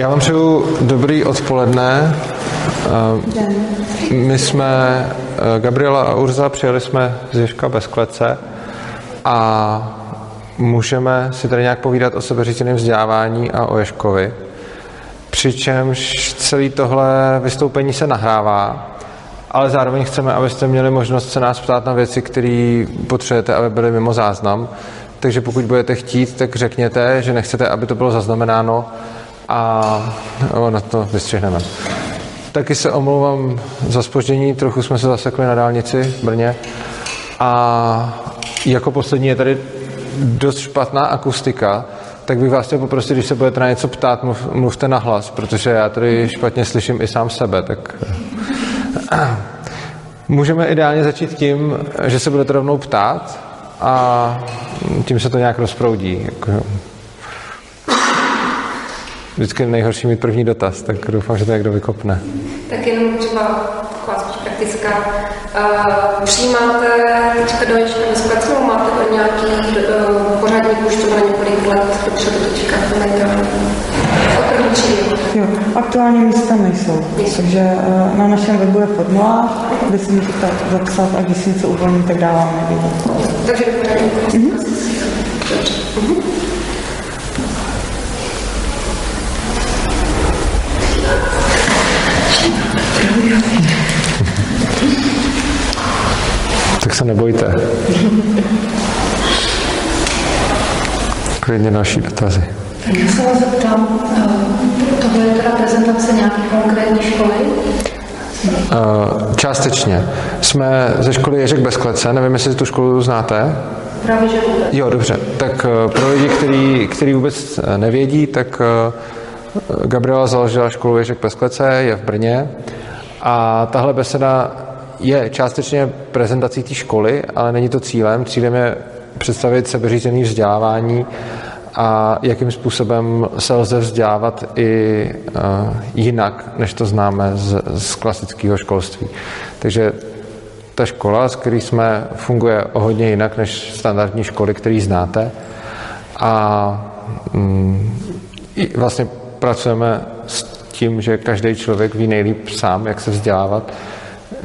Já vám přeju dobrý odpoledne. My jsme, Gabriela a Urza, přijeli jsme z Ježka bez klece a můžeme si tady nějak povídat o sebeřízeném vzdělávání a o Ježkovi. Přičemž celý tohle vystoupení se nahrává, ale zároveň chceme, abyste měli možnost se nás ptát na věci, které potřebujete, aby byly mimo záznam. Takže pokud budete chtít, tak řekněte, že nechcete, aby to bylo zaznamenáno a na to vystřihneme. Taky se omlouvám za spoždění, trochu jsme se zasekli na dálnici v Brně a jako poslední je tady dost špatná akustika, tak bych vás chtěl poprosit, když se budete na něco ptát, mluv, mluvte na hlas, protože já tady špatně slyším i sám sebe, tak můžeme ideálně začít tím, že se budete rovnou ptát a tím se to nějak rozproudí. Jako, vždycky nejhorší mít první dotaz, tak doufám, že to někdo vykopne. Tak jenom třeba taková spíš praktická. Uh, přijímáte teďka do ještě nebo máte to nějaký uh, pořádník už to na několik let dopředu teďka? Jo, aktuálně místa nejsou, nejsou. takže uh, na našem webu je formulář, kde si můžete zapsat a když si něco uvolním, tak dáváme Takže do pořádníku. Mm-hmm. Mm-hmm. Tak se nebojte. Klidně další dotazy. Tak já se vás zeptám, eh, tohle je teda prezentace nějaké konkrétní školy? Uh, částečně. Jsme ze školy Ježek bez klece, nevím, jestli tu školu znáte. Právě, že vůbec. Jo, dobře. Tak uh, pro lidi, který, který vůbec nevědí, tak Gabriela založila školu Ježek bez klece, je v Brně. A tahle beseda je částečně prezentací té školy, ale není to cílem. Cílem je představit sebeřízený vzdělávání a jakým způsobem se lze vzdělávat i uh, jinak, než to známe z, z klasického školství. Takže ta škola, s který jsme, funguje o hodně jinak než standardní školy, který znáte. A mm, vlastně pracujeme tím, že každý člověk ví nejlíp sám, jak se vzdělávat,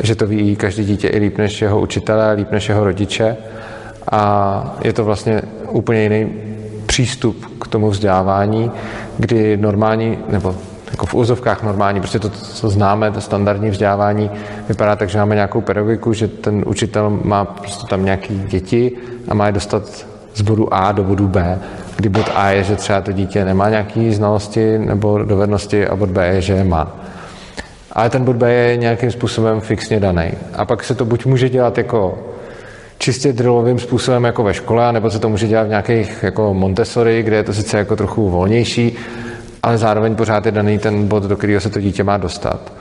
že to ví každý dítě i líp než jeho učitelé, líp než jeho rodiče. A je to vlastně úplně jiný přístup k tomu vzdělávání, kdy normální, nebo jako v úzovkách normální, prostě to, co známe, to standardní vzdělávání vypadá tak, že máme nějakou pedagogiku, že ten učitel má prostě tam nějaký děti a má je dostat z bodu A do bodu B, kdy bod A je, že třeba to dítě nemá nějaké znalosti nebo dovednosti a bod B je, že je má. Ale ten bod B je nějakým způsobem fixně daný. A pak se to buď může dělat jako čistě drillovým způsobem jako ve škole, nebo se to může dělat v nějakých jako Montessori, kde je to sice jako trochu volnější, ale zároveň pořád je daný ten bod, do kterého se to dítě má dostat.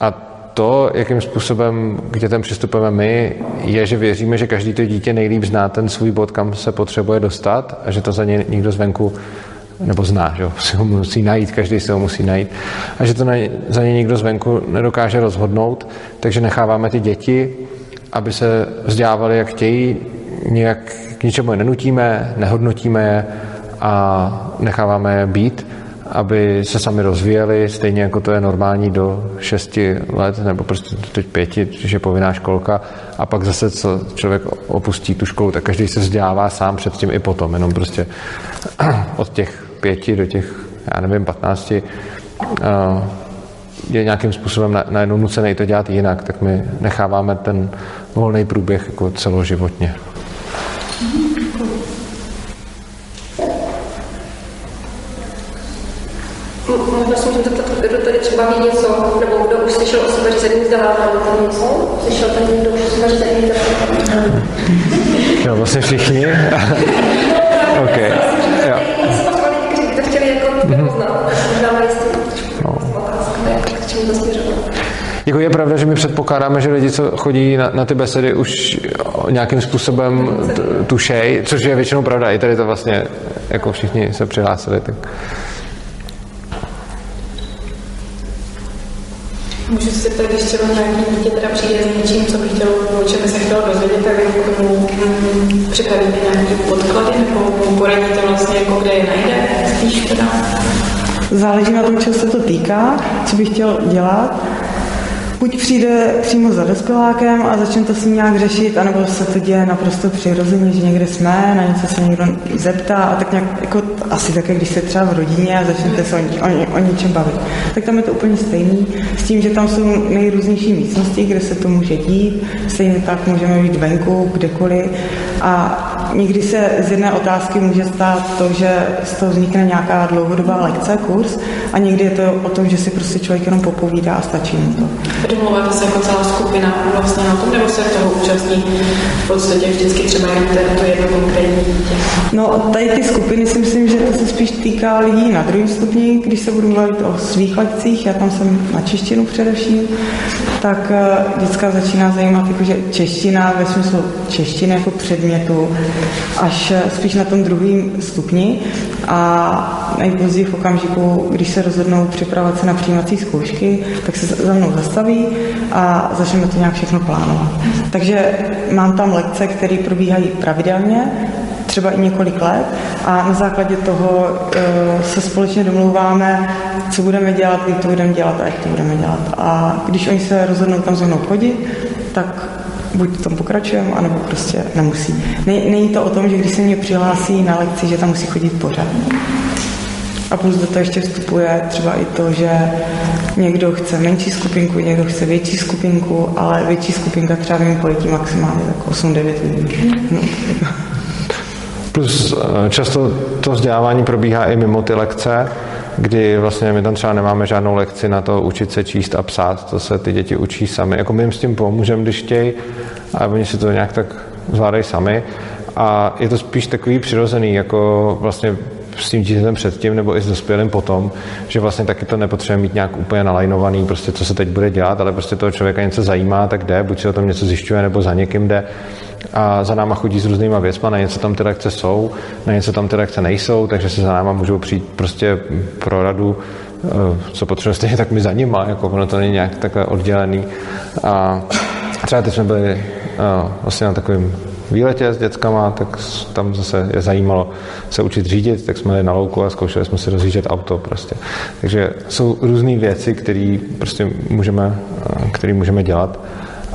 A to, jakým způsobem k dětem přistupujeme my, je, že věříme, že každý to dítě nejlíp zná ten svůj bod, kam se potřebuje dostat a že to za ně nikdo zvenku nebo zná, že si ho musí najít, každý si ho musí najít. A že to za ně nikdo zvenku nedokáže rozhodnout, takže necháváme ty děti, aby se vzdělávali, jak chtějí, nějak k ničemu je nenutíme, nehodnotíme je a necháváme je být aby se sami rozvíjeli, stejně jako to je normální do 6 let, nebo prostě teď pěti, což je povinná školka, a pak zase, co člověk opustí tu školu, tak každý se vzdělává sám předtím i potom, jenom prostě od těch pěti do těch, já nevím, patnácti, je nějakým způsobem najednou nucený to dělat jinak, tak my necháváme ten volný průběh jako celoživotně. Možná se můžu zeptat, kdo tady třeba ví něco, nebo kdo už slyšel o sebe řízeným vzdělávání, tam něco? Slyšel tady někdo už řízeným vzdělávání? Jo, vlastně všichni. OK. Jo. Kdo chtěli jako poznat, možná mají no. k čemu to. Jako je pravda, že my předpokládáme, že lidi, co chodí na, na ty besedy, už nějakým způsobem tušej, což je většinou pravda. I tady to vlastně, jako všichni se přihlásili, tak Můžu se zeptat, když třeba nějaký dítě teda přijde s něčím, co by chtěl, o čem by se chtěl dozvědět, tak jako k tomu mm, připravíte nějaké podklady nebo poradíte vlastně, jako kde je najde, spíš teda? Záleží na tom, čeho se to týká, co bych chtěl dělat buď přijde přímo za dospělákem a začne to s ním nějak řešit, anebo se to děje naprosto přirozeně, že někde jsme, na něco se někdo zeptá a tak nějak, jako asi také, když se třeba v rodině a začnete se o, o, o něčem bavit. Tak tam je to úplně stejný, s tím, že tam jsou nejrůznější místnosti, kde se to může dít, stejně tak můžeme být venku, kdekoliv a někdy se z jedné otázky může stát to, že z toho vznikne nějaká dlouhodobá lekce, kurz a někdy je to o tom, že si prostě člověk jenom popovídá a stačí mu to. Domluváte se jako celá skupina vlastně na tom, nebo se toho účastní? V podstatě vždycky třeba jen to jedno konkrétní dítě? No, tady ty skupiny si myslím, že to se spíš týká lidí na druhém stupni, když se budu mluvit o svých lekcích, já tam jsem na češtinu především, tak eh, vždycky začíná zajímat jakože čeština ve smyslu češtiny jako předmětu, až eh, spíš na tom druhém stupni. A nejpozději v okamžiku, když se rozhodnou připravovat se na přijímací zkoušky, tak se za mnou zastaví a začneme to nějak všechno plánovat. Takže mám tam lekce, které probíhají pravidelně, třeba i několik let a na základě toho e, se společně domlouváme, co budeme dělat, kdy to budeme dělat a jak to budeme dělat. A když oni se rozhodnou tam se mnou chodit, tak buď tom pokračujeme, anebo prostě nemusí. Není to o tom, že když se mě přihlásí na lekci, že tam musí chodit pořád. A plus do toho ještě vstupuje třeba i to, že někdo chce menší skupinku, někdo chce větší skupinku, ale větší skupinka třeba vím poletí maximálně tak 8-9 lidí. No. Plus eh, často to vzdělávání probíhá i mimo ty lekce, kdy vlastně my tam třeba nemáme žádnou lekci na to učit se číst a psát, to se ty děti učí sami. Jako my jim s tím pomůžeme, když chtějí, a oni si to nějak tak zvládají sami. A je to spíš takový přirozený, jako vlastně s tím dítětem předtím nebo i s dospělým potom, že vlastně taky to nepotřebuje mít nějak úplně nalajnovaný, prostě co se teď bude dělat, ale prostě toho člověka něco zajímá, tak jde, buď se o tom něco zjišťuje, nebo za někým jde a za náma chodí s různýma věcma, na něco tam ty lekce jsou, na něco tam ty lekce nejsou, takže se za náma můžou přijít prostě pro radu, eh, co potřebuje stejně, tak my za nima, jako ono to není nějak takhle oddělený. A třeba teď jsme byli uh, vlastně na takovém výletě s dětskama, tak tam zase je zajímalo se učit řídit, tak jsme jeli na louku a zkoušeli jsme si rozjíždět auto prostě. Takže jsou různé věci, které prostě můžeme, eh, který můžeme dělat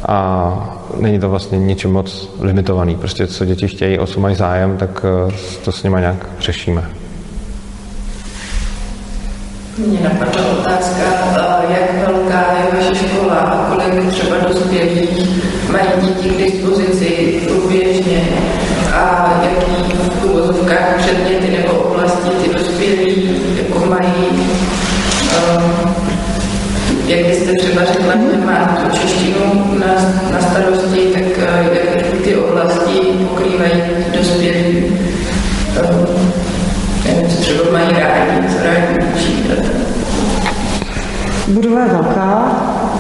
a není to vlastně ničím moc limitovaný. Prostě co děti chtějí, o co mají zájem, tak eh, to s nimi nějak řešíme. Mně napadla otázka, eh, jak velká je vaše škola a kolik třeba dospělých mají děti k dispozici průběžně a jaký v úvozovkách předměty nebo oblasti ty dospělí jako mají um, jak byste třeba řekla, že má tu češtinu na, na starosti, tak jak ty oblasti pokrývají dospělí, um, nevím, co třeba mají rádi, co rádi učí. Budova je velká,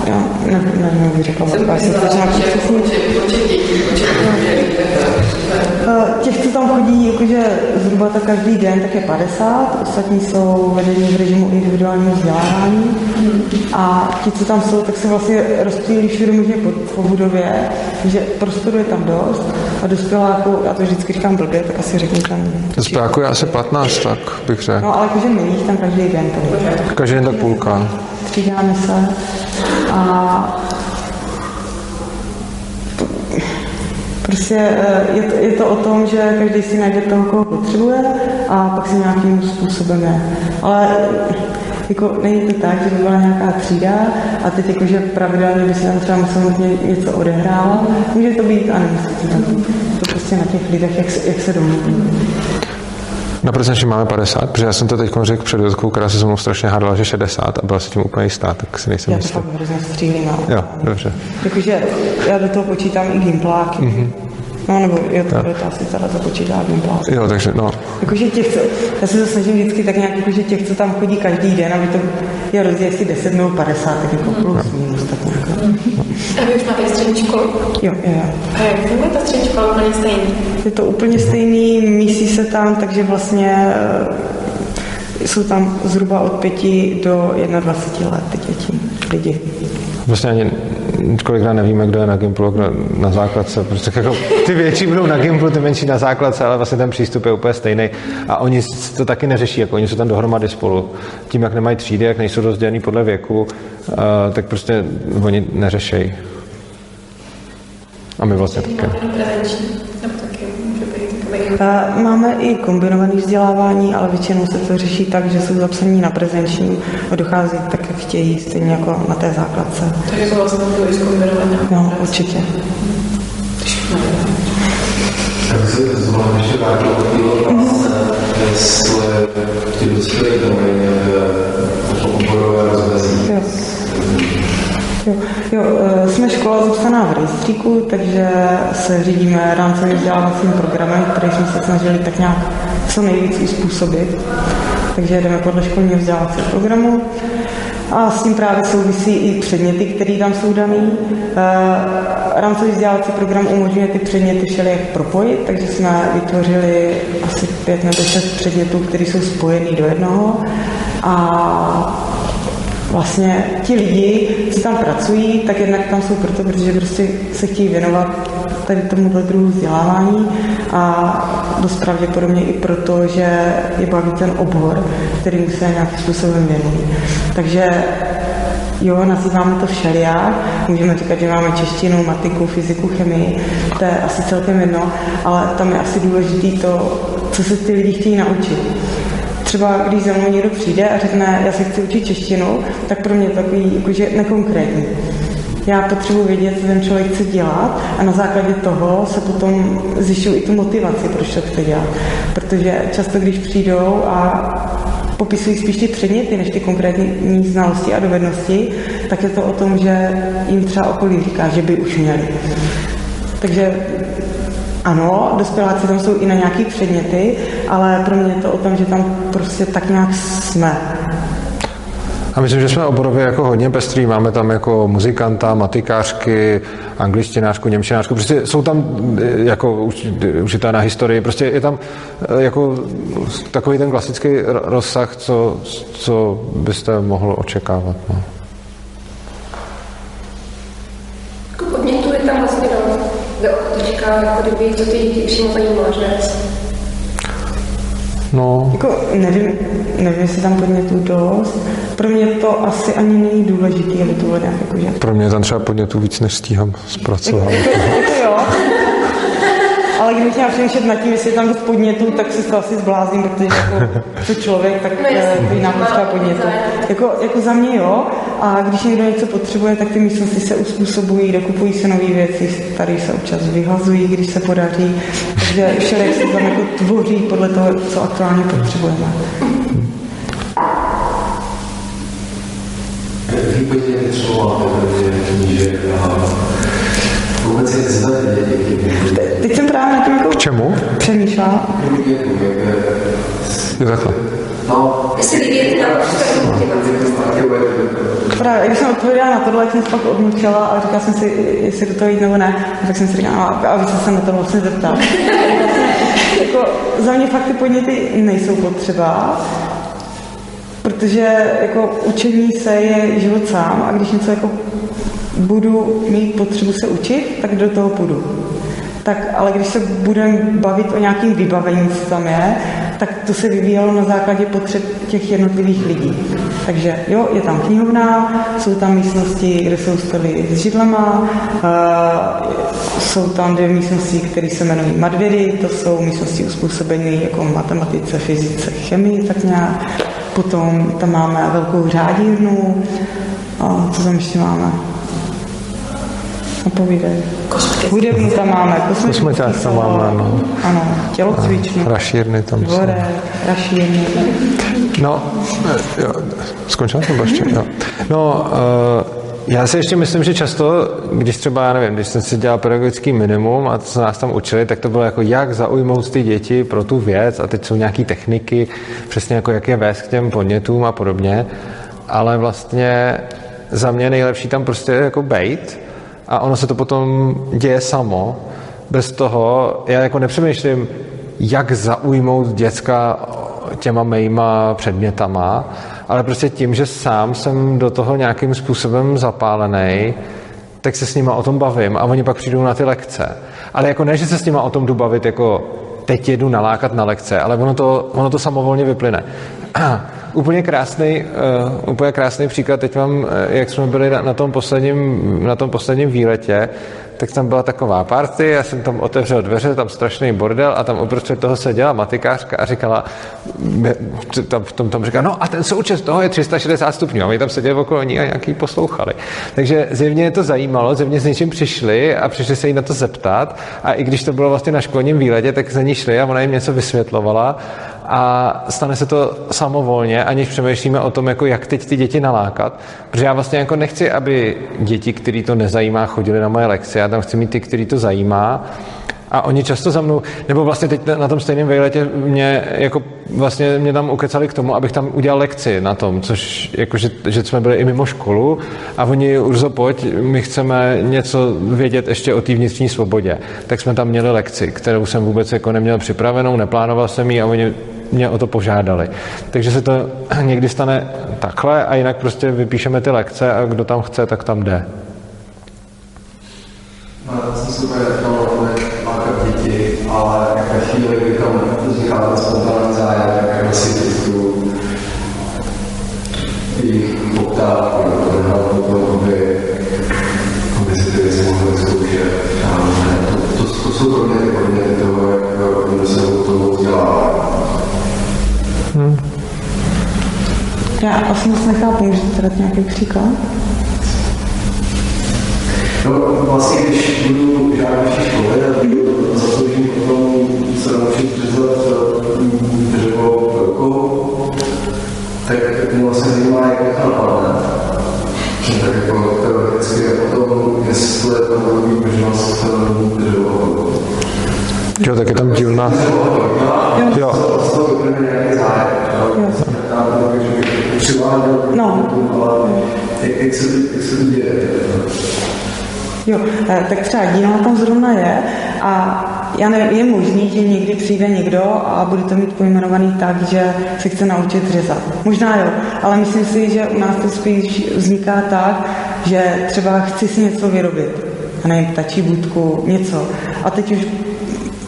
já ne, ne, ne, bych řekla velká, jsem to nějaký počet Těch, co tam chodí jakože zhruba tak každý den, tak je 50, ostatní jsou vedení v režimu individuálního vzdělávání a ti, co tam jsou, tak se vlastně rozptýlí všude možně po, po budově, že prostoru je tam dost a dospěláku, já to vždycky říkám blbě, tak asi řeknu tam. Dospěláku je asi 15, tak bych řekl. No ale jakože jich tam každý den. Každý den tak půlka. Střídáme se a Prostě eh, je to, je to o tom, že každý si najde toho, koho potřebuje a pak si nějakým způsobem je. Ale jako není to tak, že by byla nějaká třída a teď jakože pravidelně by se tam třeba muselo něco odehrávat. Může to být a nemusí to. To prostě na těch lidech, jak se, jak se domluví. Na prezenci máme 50, protože já jsem to teď řekl před Jotkou, která se se mnou strašně hádala, že 60 a byla si tím úplně jistá, tak si nejsem jistý. Já to fakt hrozně střílím. Jo, dobře. Takže já do toho počítám i gimpláky. Mm-hmm. No, nebo jo, to, to asi teda to počítá gimpláky. Jo, takže no. Jakože těch, co, já se to snažím vždycky tak nějak, jakože těch, co tam chodí každý den, aby to je rozdíl jestli 10 nebo 50, tak jako plus, no. minus, tak nějak. No. A vy už máte střední školu? Jo, jo, jo. A jak funguje ta střední škola úplně stejný? Je to úplně stejný, mísí se tam, takže vlastně eh, jsou tam zhruba od 5 do 21 let ty děti, lidi. Vlastně ani kolikrát nevíme, kdo je na Gimplu, kdo na základce. Prostě jako, ty větší budou na Gimplu, ty menší na základce, ale vlastně ten přístup je úplně stejný. A oni to taky neřeší, jako oni jsou tam dohromady spolu. Tím, jak nemají třídy, jak nejsou rozdělený podle věku, uh, tak prostě oni neřešejí. A my vlastně taky. Máme i kombinované vzdělávání, ale většinou se to řeší tak, že jsou zapsaní na prezenční a dochází tak, jak chtějí, stejně jako na té základce. Takže to vlastně bylo i zkombinované. No, určitě. Tak se zvolám ještě vrátil od té otázce, jestli ti dospělí mají nějaké oborové rozvezení. Jo. Jo, jo, e, jsme škola zapsaná v rejstříku, takže se řídíme rámcovým vzdělávacím programem, který jsme se snažili tak nějak co nejvíc uspůsobit. Takže jedeme podle školního vzdělávacího programu. A s tím právě souvisí i předměty, které tam jsou dané. E, rámcový vzdělávací program umožňuje ty předměty všelijak propojit, takže jsme vytvořili asi pět nebo šest předmětů, které jsou spojené do jednoho. A vlastně ti lidi, co tam pracují, tak jednak tam jsou proto, protože prostě se chtějí věnovat tady tomuhle druhu vzdělávání a dost pravděpodobně i proto, že je baví ten obor, kterým se nějakým způsobem věnují. Takže Jo, nazýváme to všelijak, můžeme říkat, že máme češtinu, matiku, fyziku, chemii, to je asi celkem jedno, ale tam je asi důležité to, co se ty lidi chtějí naučit třeba když za mnou někdo přijde a řekne, já se chci učit češtinu, tak pro mě to takový jakože nekonkrétní. Já potřebuji vědět, co ten člověk chce dělat a na základě toho se potom zjišťují i tu motivaci, proč to chce dělat. Protože často, když přijdou a popisují spíš ty předměty, než ty konkrétní znalosti a dovednosti, tak je to o tom, že jim třeba okolí říká, že by už měli. Takže ano, dospěláci tam jsou i na nějaké předměty, ale pro mě je to o tom, že tam prostě tak nějak jsme. A myslím, že jsme oborově jako hodně pestrý. Máme tam jako muzikanta, matikářky, angličtinářku, němčinářku. Prostě jsou tam eh, jako učitelé na historii. Prostě je tam eh, jako takový ten klasický rozsah, co, co byste mohl očekávat. No. Jako kdyby to ty děti přímo zajímá, že? No. Jako nevím, nevím, jestli tam podnětů dost. Pro mě to asi ani není důležitý, aby to bylo nějak jako, že... Pro mě tam třeba podnětů víc, než stíhám zpracovat. jako, jako jo. Ale když měla přemýšlet nad tím, jestli je tam dost podnětů, tak se to asi zblázím, protože jako co člověk, tak to jiná počká podnětů. Jako, jako za mě jo, a když někdo něco potřebuje, tak ty místnosti se uspůsobují, dokupují se nové věci, tady se občas vyhazují, když se podaří. Takže všelek se tam jako tvoří podle toho, co aktuálně potřebujeme. Podnět třeba máte knížek a vůbec jak zvedne děti? Teď jsem právě na tím jako K čemu? přemýšlela. Je takhle. No, Jestli lidi na Právě, když jsem odpověděla na tohle, jak jsem se pak odmlčela a říkala jsem si, jestli do toho jít nebo ne, tak jsem si říkala, no, a víc jsem na to vlastně zeptal. jako, za mě fakt ty podněty nejsou potřeba, protože jako učení se je život sám a když něco jako budu mít potřebu se učit, tak do toho půjdu. Tak, ale když se budeme bavit o nějakým vybavení, co tam je, tak to se vyvíjelo na základě potřeb těch jednotlivých lidí. Takže jo, je tam knihovna, jsou tam místnosti, kde jsou stoly s židlema, uh, jsou tam dvě místnosti, které se jmenují madvědy, to jsou místnosti uspůsobené jako matematice, fyzice, chemii, tak nějak. Potom tam máme velkou řádírnu, a co tam ještě máme? Napovídej. Hudebnu tam máme, Kosmetiák tam máme, no. Ano, tělocvičnu. Rašírny tam jsou. Dvore, rašírny. No, jo, skončila jsem ještě, jo. No, uh, já si ještě myslím, že často, když třeba, já nevím, když jsem si dělal pedagogický minimum a to se nás tam učili, tak to bylo jako, jak zaujmout ty děti pro tu věc a teď jsou nějaké techniky, přesně jako jak je vést k těm podnětům a podobně, ale vlastně za mě nejlepší tam prostě jako bejt a ono se to potom děje samo, bez toho, já jako nepřemýšlím, jak zaujmout děcka těma mýma předmětama, ale prostě tím, že sám jsem do toho nějakým způsobem zapálený, tak se s nima o tom bavím a oni pak přijdou na ty lekce. Ale jako ne, že se s nima o tom jdu bavit jako teď jedu nalákat na lekce, ale ono to, ono to samovolně vyplyne. úplně krásný, uh, úplně krásný příklad, teď mám, jak jsme byli na, na, tom posledním, na tom posledním výletě, tak tam byla taková party, já jsem tam otevřel dveře, tam strašný bordel a tam uprostřed toho seděla matikářka a říkala, tam, v tom, tam říkala, no a ten součet toho je 360 stupňů. A my tam seděli okolo ní a nějaký poslouchali. Takže zjevně je to zajímalo, zjevně s něčím přišli a přišli se jí na to zeptat. A i když to bylo vlastně na školním výletě, tak za ní šli a ona jim něco vysvětlovala a stane se to samovolně, aniž přemýšlíme o tom, jako jak teď ty děti nalákat. Protože já vlastně jako nechci, aby děti, který to nezajímá, chodili na moje lekce. Já tam chci mít ty, který to zajímá. A oni často za mnou, nebo vlastně teď na tom stejném vejletě mě, jako vlastně mě tam ukecali k tomu, abych tam udělal lekci na tom, což jako, že, že jsme byli i mimo školu a oni, Urzo, pojď, my chceme něco vědět ještě o té vnitřní svobodě. Tak jsme tam měli lekci, kterou jsem vůbec jako neměl připravenou, neplánoval jsem ji a oni mě o to požádali. Takže se to někdy stane takhle a jinak prostě vypíšeme ty lekce a kdo tam chce, tak tam jde. No, jsem super, ale ve chvíli, kdy tam vzniká ten spontánní zájem, tak jako si tu jejich poptávku, nebo to, aby, aby si ty věci mohli zkoušet. To, to, to jsou pro mě ty podněty toho, jak oni se o toho vzdělávají. Hmm. Já asi moc nechápu, můžete dát nějaký příklad? No vlastně, když budu žádat školy a budu se naučit řezat dřevo velkou, tak mě vlastně zajímá, jak to napadne. Tak jako teoreticky o tom, jestli tam bude mít možnost dřevo velkou. Jo, tak je tam dílna. Jo. Z toho vyplyne nějaký zájem. No. Jak se to děje? Jo, eh, tak třeba dílna tam zrovna je a já nevím, je možný, že někdy přijde někdo a bude to mít pojmenovaný tak, že se chce naučit řezat. Možná jo, ale myslím si, že u nás to spíš vzniká tak, že třeba chci si něco vyrobit. A nevím, ptačí budku, něco. A teď už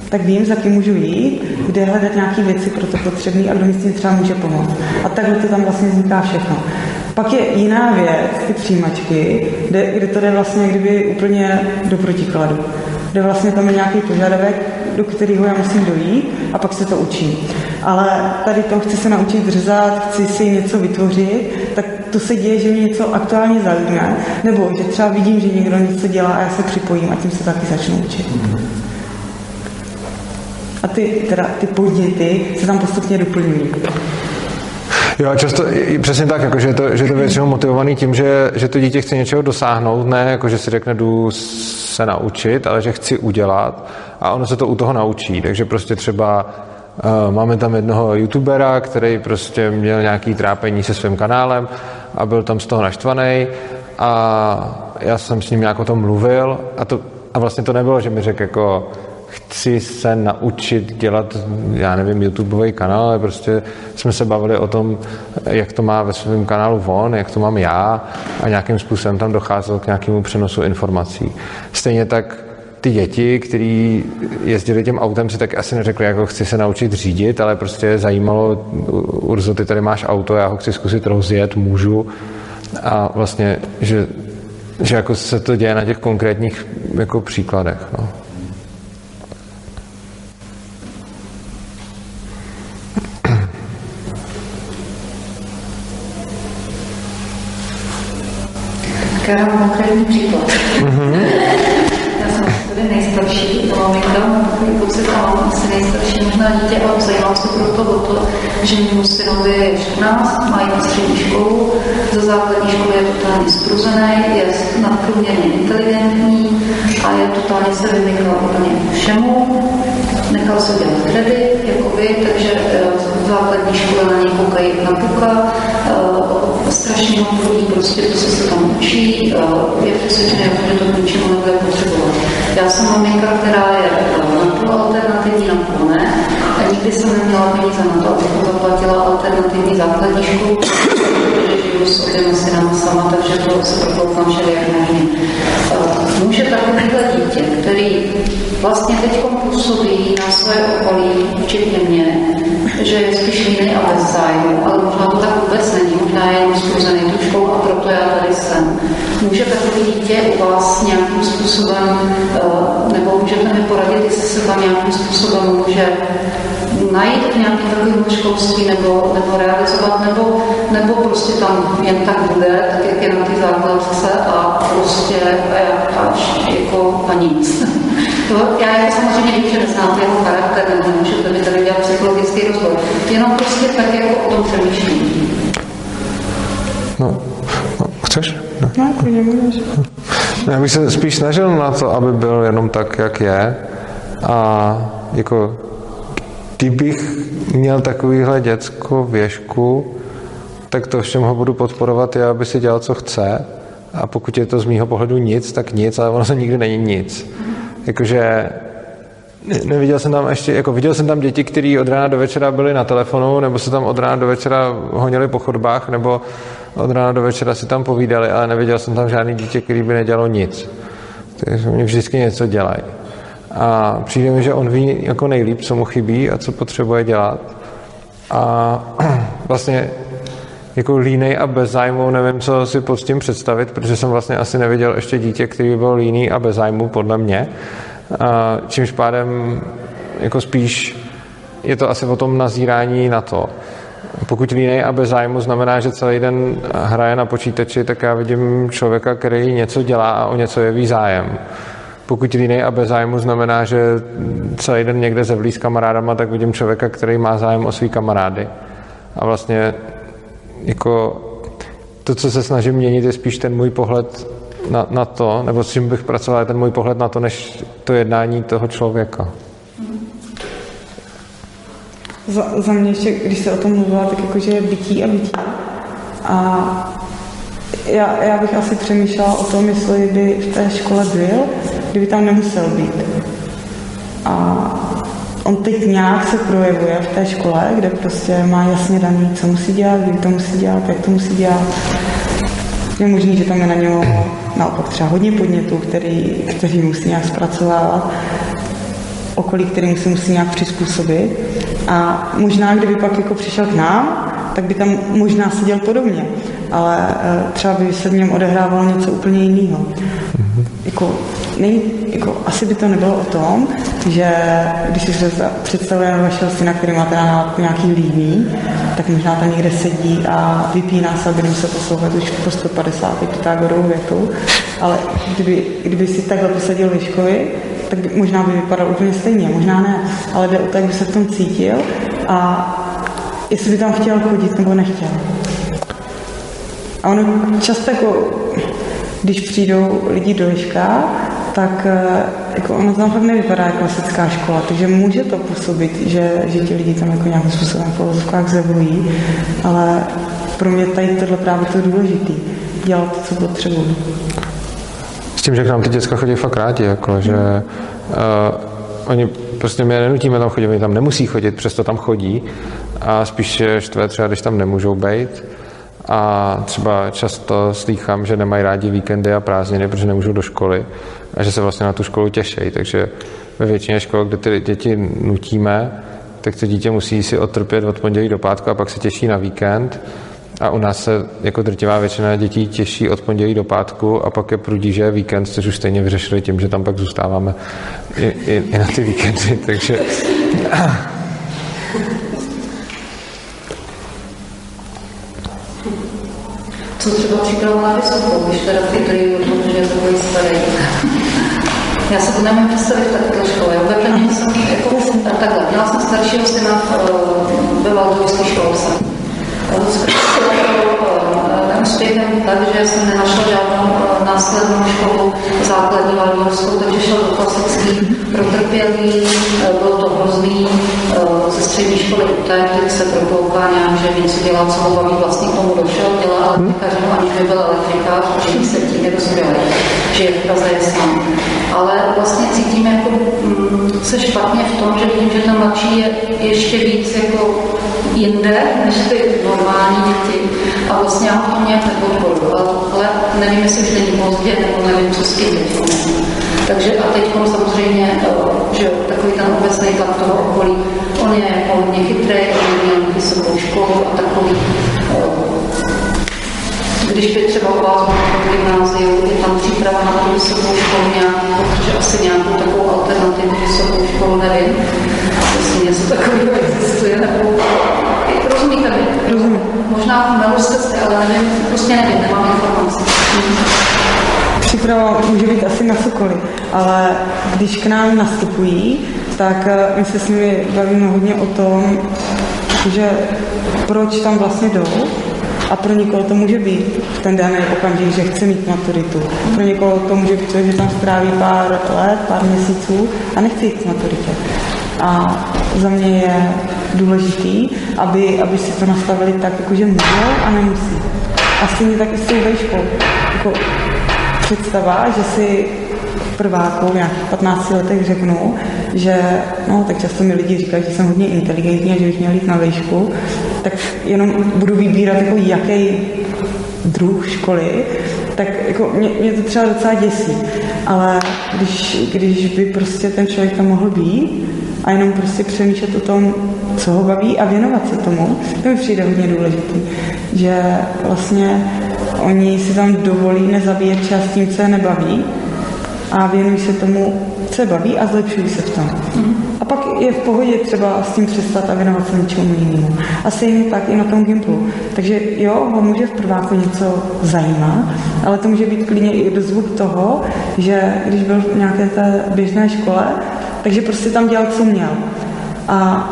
tak vím, za kým můžu jít, kde hledat nějaké věci pro to potřebné a kdo mi s tím třeba může pomoct. A takhle to tam vlastně vzniká všechno. Pak je jiná věc, ty přijímačky, kde, kde to jde vlastně kdyby úplně do protikladu. Kde vlastně tam je nějaký požadavek, do kterého já musím dojít a pak se to učím. Ale tady to chci se naučit řezat, chci si něco vytvořit, tak to se děje, že mě něco aktuálně zajímá, nebo že třeba vidím, že někdo něco dělá a já se připojím a tím se taky začnu učit. A ty, teda, ty podněty se tam postupně doplňují. Jo, často přesně tak, jako, že, je to, že je to většinou motivovaný tím, že, že to dítě chce něčeho dosáhnout, ne jako, že si řekne, jdu se naučit, ale že chci udělat a ono se to u toho naučí. Takže prostě třeba uh, máme tam jednoho youtubera, který prostě měl nějaký trápení se svým kanálem a byl tam z toho naštvaný a já jsem s ním nějak o tom mluvil a, to, a vlastně to nebylo, že mi řekl jako chci se naučit dělat, já nevím, YouTubeový kanál, ale prostě jsme se bavili o tom, jak to má ve svém kanálu von, jak to mám já a nějakým způsobem tam docházelo k nějakému přenosu informací. Stejně tak ty děti, kteří jezdili tím autem, si tak asi neřekli, jako chci se naučit řídit, ale prostě zajímalo, Urzo, ty tady máš auto, já ho chci zkusit rozjet, můžu. A vlastně, že, že jako se to děje na těch konkrétních jako příkladech. No. Tak já mám konkrétní příklad. Mm-hmm. Já jsem tady nejstarší, to mám někdo, takový pocit, a mám asi nejstarší možná dítě, ale zajímám se proto o to, že mému synovi je 14, má jít na střední školu, ze základní školy je totálně spruzený, je nadprůměrně inteligentní a je totálně se vymykal úplně všemu. Nechal se dělat kredit, vy, takže v základní škole na něj koukají na puka, strašně moc chodí prostě to, co se tam učí, je přesvědčený, že to k ničemu nebude potřebovat. Já jsem maminka, která je na půl alternativní, na půl ne, a nikdy jsem neměla peníze na to, abych zaplatila alternativní základní školu, protože žiju s synama sama takže to se prokoukám všelijak možný. Eh, může takovýhle dítě, který vlastně teď působí na své okolí, včetně mě, že je spíš jiný a bez zájmu, ale možná to tak vůbec není, možná je jenom skruzený tuškou a proto já tady jsem. Může takové dítě u vás nějakým způsobem, eh, nebo můžete mi poradit, jestli se tam nějakým způsobem může najít nějaké takové školství nebo, nebo realizovat, nebo, nebo prostě tam jen tak bude, tak jak je na té základce a prostě až jako a nic. To, já jako samozřejmě vím, že neznáte jeho charakter, nebo nemůžete mi tady dělat psychologický rozbor. Jenom prostě tak jako o tom přemýšlím. No, no chceš? No, no klidně můžeš. Já bych se spíš snažil na to, aby byl jenom tak, jak je. A jako kdybych měl takovýhle dětskou věžku, tak to, v čem ho budu podporovat, je, aby si dělal, co chce. A pokud je to z mýho pohledu nic, tak nic, ale ono to nikdy není nic. Jakože neviděl jsem tam ještě, jako viděl jsem tam děti, které od rána do večera byly na telefonu, nebo se tam od rána do večera honili po chodbách, nebo od rána do večera si tam povídali, ale neviděl jsem tam žádný dítě, který by nedělalo nic. Takže oni vždycky něco dělají. A přijde mi, že on ví jako nejlíp, co mu chybí a co potřebuje dělat. A vlastně jako línej a bez zájmu, nevím, co si pod tím představit, protože jsem vlastně asi neviděl ještě dítě, který by byl líný a bez zájmu, podle mě. A čímž pádem jako spíš je to asi o tom nazírání na to. Pokud línej a bez zájmu znamená, že celý den hraje na počítači, tak já vidím člověka, který něco dělá a o něco jeví zájem. Pokud línej a bez zájmu znamená, že celý den někde zevlí s kamarádama, tak vidím člověka, který má zájem o svý kamarády. A vlastně jako to, co se snažím měnit, je spíš ten můj pohled na, na to, nebo s čím bych pracoval, je ten můj pohled na to, než to jednání toho člověka. Za, za mě ještě, když se o tom mluvila, tak jakože je bytí a bytí. A já, já bych asi přemýšlela o tom, jestli by v té škole byl, kdyby tam nemusel být. A on teď nějak se projevuje v té škole, kde prostě má jasně daný, co musí dělat, kdy to musí dělat, jak to musí dělat. Je možný, že tam je na něho naopak třeba hodně podnětů, který, který musí nějak zpracovávat, okolí, který se musí nějak přizpůsobit. A možná, kdyby pak jako přišel k nám, tak by tam možná seděl podobně, ale eh, třeba by se v něm odehrávalo něco úplně jiného. Mm-hmm. Jako, nej, jako, asi by to nebylo o tom, že když si představujeme vašeho syna, který má teda nějaký líný, tak možná tam někde sedí a vypíná se, aby se poslouchat už po 150 Pythagorovou větu, ale kdyby, kdyby si takhle posadil Liškovi, tak by, možná by vypadal úplně stejně, možná ne, ale jde o to, jak by se v tom cítil a jestli by tam chtěl chodit nebo nechtěl. A ono často jako, když přijdou lidi do Liška, tak eh, jako ono tam fakt nevypadá jako klasická škola, takže může to působit, že, že ti lidi tam jako nějakým způsobem v povozovkách zevolují, ale pro mě tady tohle právě to důležité, dělat to, co potřebuji. S tím, že k nám ty děcka chodí fakt rádi, jako, že uh, oni prostě my nenutíme tam chodit, oni tam nemusí chodit, přesto tam chodí a spíš je štve třeba, když tam nemůžou být a třeba často slýchám, že nemají rádi víkendy a prázdniny, protože nemůžou do školy a že se vlastně na tu školu těší. Takže ve většině škol, kde ty děti nutíme, tak to dítě musí si odtrpět od pondělí do pátku a pak se těší na víkend. A u nás se jako drtivá většina dětí těší od pondělí do pátku a pak je prudí, že je víkend, což už stejně vyřešili tím, že tam pak zůstáváme i, i, i na ty víkendy. Takže Co třeba přípravu na vysokou, když teda ty, který že je takový starý. Já se to nemám představit v takové škole. Já takhle jsem jako, takhle. Měla jsem staršího syna v, ve Valdovské školce. Úspěchem tak, že jsem nenašla žádnou následnou školu základní valdorskou, takže šel do klasický, protrpělý, bylo to hrozný, ze střední školy utek, se proklouká že něco dělá, co ho baví, vlastně k tomu došel, dělá elektrikařinu, aniž by byl elektrikář, protože se tím nedospělý, že je v Praze je sám. Ale vlastně cítím jako mm, se špatně v tom, že vidím, že ten mladší je ještě víc jako jinde, než ty normální děti. A vlastně já nějak nepodporuji, ale nevím, jestli už není pozdě, nebo nevím, co s tím. Takže a teď samozřejmě, eh, že takový ten obecný tlak toho okolí, on je hodně chytrý, on měl vysokou školu a takový eh, když by třeba u vás v gymnáziu, je tam příprava na tu vysokou školu nějakou, protože asi nějakou takovou alternativu vysokou školu nevím, jestli něco takového existuje, nebo rozumíte mi? Rozumím. Možná neluste se, ale nevím, prostě nevím, nemám informace. Příprava může být asi na cokoliv, ale když k nám nastupují, tak eh, my se s nimi bavíme hodně o tom, že proč tam vlastně jdou, a pro někoho to může být v ten daný okamžik, že chce mít maturitu. Pro někoho to může být to, že tam stráví pár let, pár měsíců a nechce jít k maturitě. A za mě je důležitý, aby, aby si to nastavili tak, jako že můžou a nemusí. A stejně taky s tou školu. Jako představa, že si prváku v nějakých 15 letech řeknu, že, no tak často mi lidi říkají, že jsem hodně inteligentní a že bych měl jít na výšku, tak jenom budu vybírat jako jaký druh školy, tak jako mě, mě to třeba docela děsí. Ale když, když by prostě ten člověk tam mohl být a jenom prostě přemýšlet o tom, co ho baví a věnovat se tomu, to mi přijde hodně důležitý. Že vlastně oni si tam dovolí nezabíjet čas tím, co je nebaví a věnují se tomu, co je baví a zlepšují se v tom. A pak je v pohodě třeba s tím přestat a věnovat se něčemu jinému. A stejně tak i na tom Gimplu. Takže jo, ho může v prváku něco zajímat, ale to může být klidně i dozvuk toho, že když byl v nějaké té běžné škole, takže prostě tam dělal, co měl. A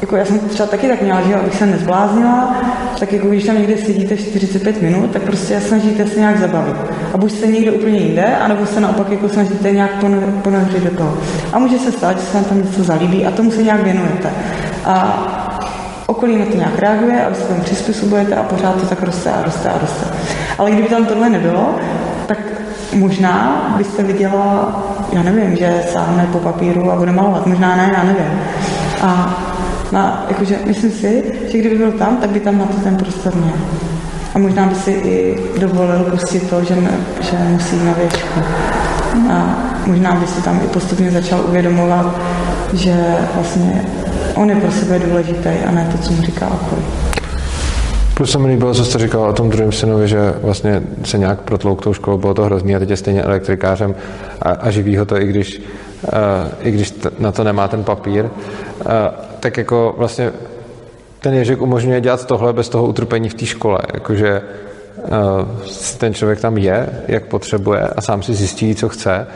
jako já jsem třeba taky tak měla, že abych se nezbláznila, tak jako když tam někde sedíte 45 minut, tak prostě snažíte se nějak zabavit. A buď jste někde úplně jinde, anebo se naopak jako snažíte nějak ponořit do toho. A může se stát, že se vám tam něco zalíbí a tomu se nějak věnujete. A okolí na to nějak reaguje a vy se tomu přizpůsobujete a pořád to tak roste a roste a roste. Ale kdyby tam tohle nebylo, tak možná byste viděla, já nevím, že sáhne po papíru a bude malovat. Možná ne, já nevím. A na, jakože myslím si, že kdyby byl tam, tak by tam na to ten prostor měl. A možná by si i dovolil pustit to, že, ne, že musí na věčku. A možná by si tam i postupně začal uvědomovat, že vlastně on je pro sebe důležitý a ne to, co mu říká okolí. Plus se mi líbilo, co jste říkal o tom druhém synovi, že vlastně se nějak protlouk tou školou, bylo to hrozný a teď je stejně elektrikářem a, a živí ho to, i když, uh, i když t- na to nemá ten papír. Uh, tak jako vlastně ten Ježek umožňuje dělat tohle bez toho utrpení v té škole. Jakože uh, ten člověk tam je, jak potřebuje a sám si zjistí, co chce.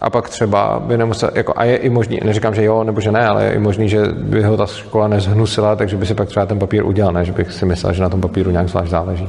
A pak třeba by nemusel, jako, a je i možný, neříkám, že jo, nebo že ne, ale je i možný, že by ho ta škola nezhnusila, takže by si pak třeba ten papír udělal, ne, že bych si myslel, že na tom papíru nějak zvlášť záleží.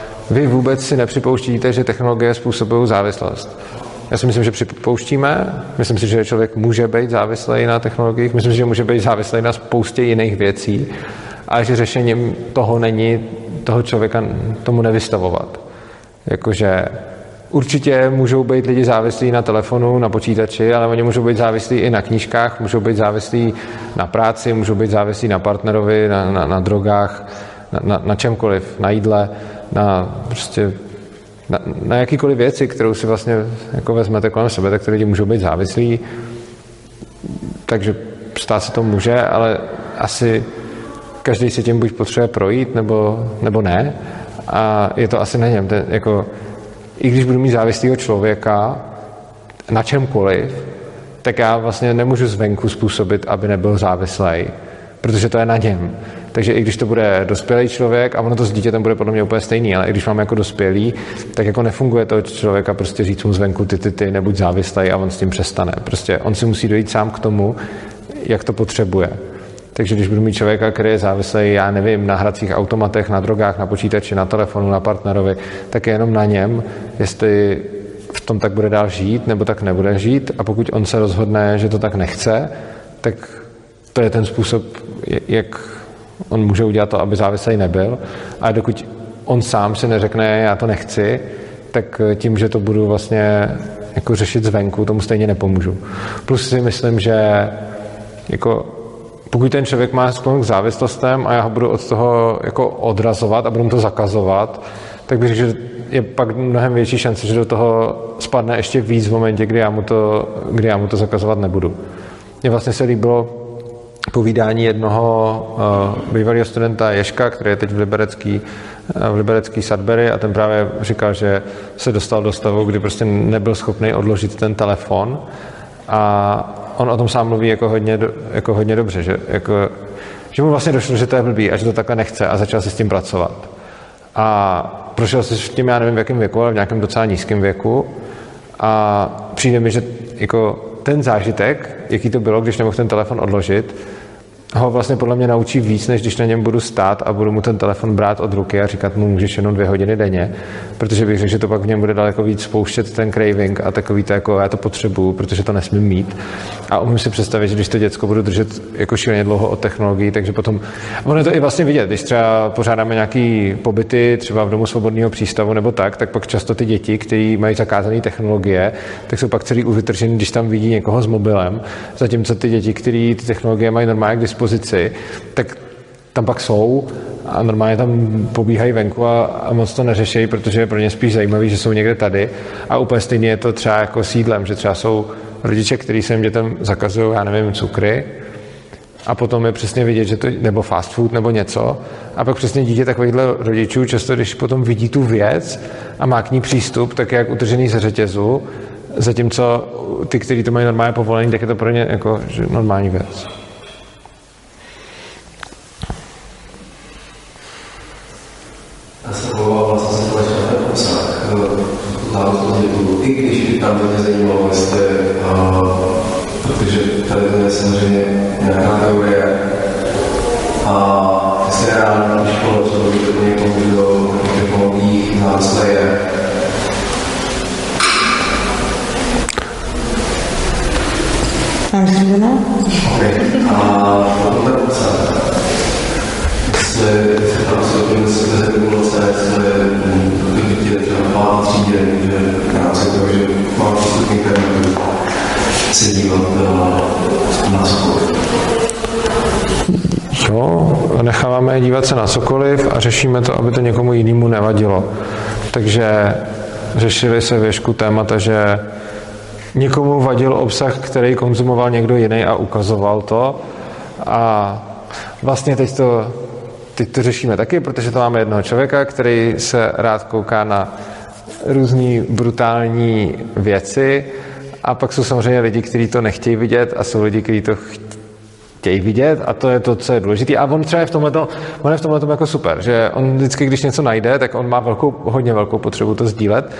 vy vůbec si nepřipouštíte, že technologie způsobují závislost. Já si myslím, že připouštíme. Myslím si, že člověk může být závislý na technologiích. Myslím si, že může být závislý na spoustě jiných věcí. A že řešením toho není toho člověka tomu nevystavovat. Jakože Určitě můžou být lidi závislí na telefonu, na počítači, ale oni můžou být závislí i na knížkách, můžou být závislí na práci, můžou být závislí na partnerovi, na, na, na drogách, na, na, na čemkoliv, na jídle. Na prostě na, na jakýkoliv věci, kterou si vlastně jako vezmete kolem sebe, tak ty lidi můžou být závislí, takže stát se to může, ale asi každý si tím buď potřebuje projít, nebo, nebo ne. A je to asi na něm. Ten, jako, I když budu mít závislého člověka na čemkoliv, tak já vlastně nemůžu zvenku způsobit, aby nebyl závislý, protože to je na něm. Takže i když to bude dospělý člověk, a ono to s dítětem bude podle mě úplně stejný, ale i když máme jako dospělý, tak jako nefunguje to člověka prostě říct mu zvenku ty, ty, ty, nebuď závislý a on s tím přestane. Prostě on si musí dojít sám k tomu, jak to potřebuje. Takže když budu mít člověka, který je závislý, já nevím, na hracích automatech, na drogách, na počítači, na telefonu, na partnerovi, tak je jenom na něm, jestli v tom tak bude dál žít, nebo tak nebude žít. A pokud on se rozhodne, že to tak nechce, tak to je ten způsob, jak on může udělat to, aby závislý nebyl. A dokud on sám si neřekne, já to nechci, tak tím, že to budu vlastně jako řešit zvenku, tomu stejně nepomůžu. Plus si myslím, že jako pokud ten člověk má sklon k závislostem a já ho budu od toho jako odrazovat a budu mu to zakazovat, tak bych řekl, že je pak mnohem větší šance, že do toho spadne ještě víc v momentě, kdy já mu to, kdy já mu to zakazovat nebudu. Mně vlastně se líbilo povídání jednoho uh, bývalého studenta Ješka, který je teď v liberecký, uh, v liberecký Sudbury a ten právě říkal, že se dostal do stavu, kdy prostě nebyl schopný odložit ten telefon a on o tom sám mluví jako hodně, jako hodně dobře, že, jako, že mu vlastně došlo, že to je blbý a že to takhle nechce a začal se s tím pracovat. A prošel si s tím, já nevím v jakém věku, ale v nějakém docela nízkém věku a přijde mi, že jako ten zážitek, jaký to bylo, když nemohl ten telefon odložit, ho vlastně podle mě naučí víc, než když na něm budu stát a budu mu ten telefon brát od ruky a říkat mu, můžeš jenom dvě hodiny denně, protože bych řekl, že to pak v něm bude daleko víc spouštět ten craving a takový to jako já to potřebuju, protože to nesmím mít. A umím si představit, že když to děcko budu držet jako šíleně dlouho od technologií, takže potom, ono je to i vlastně vidět, když třeba pořádáme nějaký pobyty, třeba v domu svobodného přístavu nebo tak, tak pak často ty děti, kteří mají zakázané technologie, tak jsou pak celý uvytržený, když tam vidí někoho s mobilem, zatímco ty děti, které ty technologie mají normálně k dispozici, tak tam pak jsou a normálně tam pobíhají venku a, a moc to neřeší, protože je pro ně spíš zajímavý, že jsou někde tady. A úplně stejně je to třeba jako sídlem, že třeba jsou rodiče, kteří svým dětem zakazují, já nevím, cukry, a potom je přesně vidět, že to, nebo fast food, nebo něco. A pak přesně dítě takovýchhle rodičů, často když potom vidí tu věc a má k ní přístup, tak je jak utržený ze řetězu, zatímco ty, kteří to mají normálně povolení, tak je to pro ně jako normální věc. Já se omlouvám, vlastně jsem to začal ten obsah. Závislost dětů, když tam mě zajímalo, jestli, uh, protože tady to je samozřejmě nějaká teorie, a jestli reálně na škole, co by někomu, kdo technologiích závislé je, Já myslím, že ne. Okay. A obsah. Jestli, jestli tam jsou ty skrze regulace, jestli by děti třeba v páté třídě, že to, že internetu, se dívat uh, na cokoliv. Jo, necháváme dívat se na cokoliv a řešíme to, aby to někomu jinému nevadilo. Takže řešili se věšku témata, že někomu vadil obsah, který konzumoval někdo jiný a ukazoval to. A vlastně teď to, teď to řešíme taky, protože to máme jednoho člověka, který se rád kouká na různé brutální věci a pak jsou samozřejmě lidi, kteří to nechtějí vidět a jsou lidi, kteří to chtějí vidět a to je to, co je důležité. A on třeba je v tomhle, on je v tomhle jako super, že on vždycky, když něco najde, tak on má velkou, hodně velkou potřebu to sdílet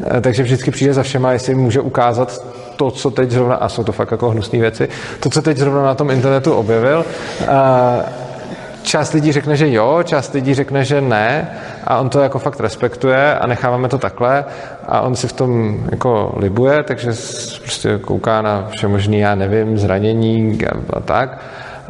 Eh, takže vždycky přijde za všema, jestli může ukázat to, co teď zrovna, a jsou to fakt jako hnusné věci, to, co teď zrovna na tom internetu objevil. Eh, část lidí řekne, že jo, část lidí řekne, že ne a on to jako fakt respektuje a necháváme to takhle a on si v tom jako libuje, takže prostě kouká na vše možný, já nevím, zranění a tak.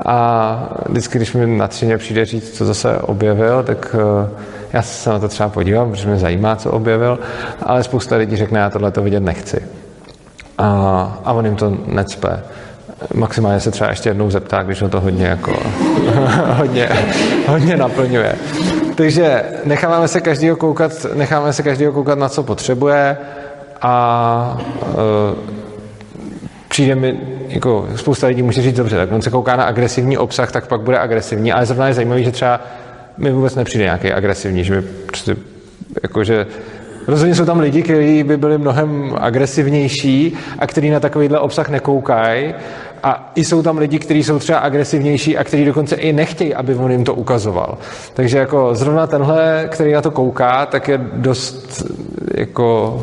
A vždycky, když mi na třině přijde říct, co zase objevil, tak uh, já se na to třeba podívám, protože mě zajímá, co objevil, ale spousta lidí řekne, já tohle to vidět nechci. A, a on jim to necpe. Maximálně se třeba ještě jednou zeptá, když ho to hodně jako hodně, hodně naplňuje. Takže necháváme se každýho koukat, necháváme se každýho koukat na co potřebuje a uh, přijde mi, jako spousta lidí může říct, dobře, tak on se kouká na agresivní obsah, tak pak bude agresivní, ale zrovna je zajímavý, že třeba mi vůbec nepřijde nějaký agresivní, že mi prostě, jakože Rozhodně jsou tam lidi, kteří by byli mnohem agresivnější a kteří na takovýhle obsah nekoukají. A i jsou tam lidi, kteří jsou třeba agresivnější a kteří dokonce i nechtějí, aby on jim to ukazoval. Takže jako zrovna tenhle, který na to kouká, tak je dost jako,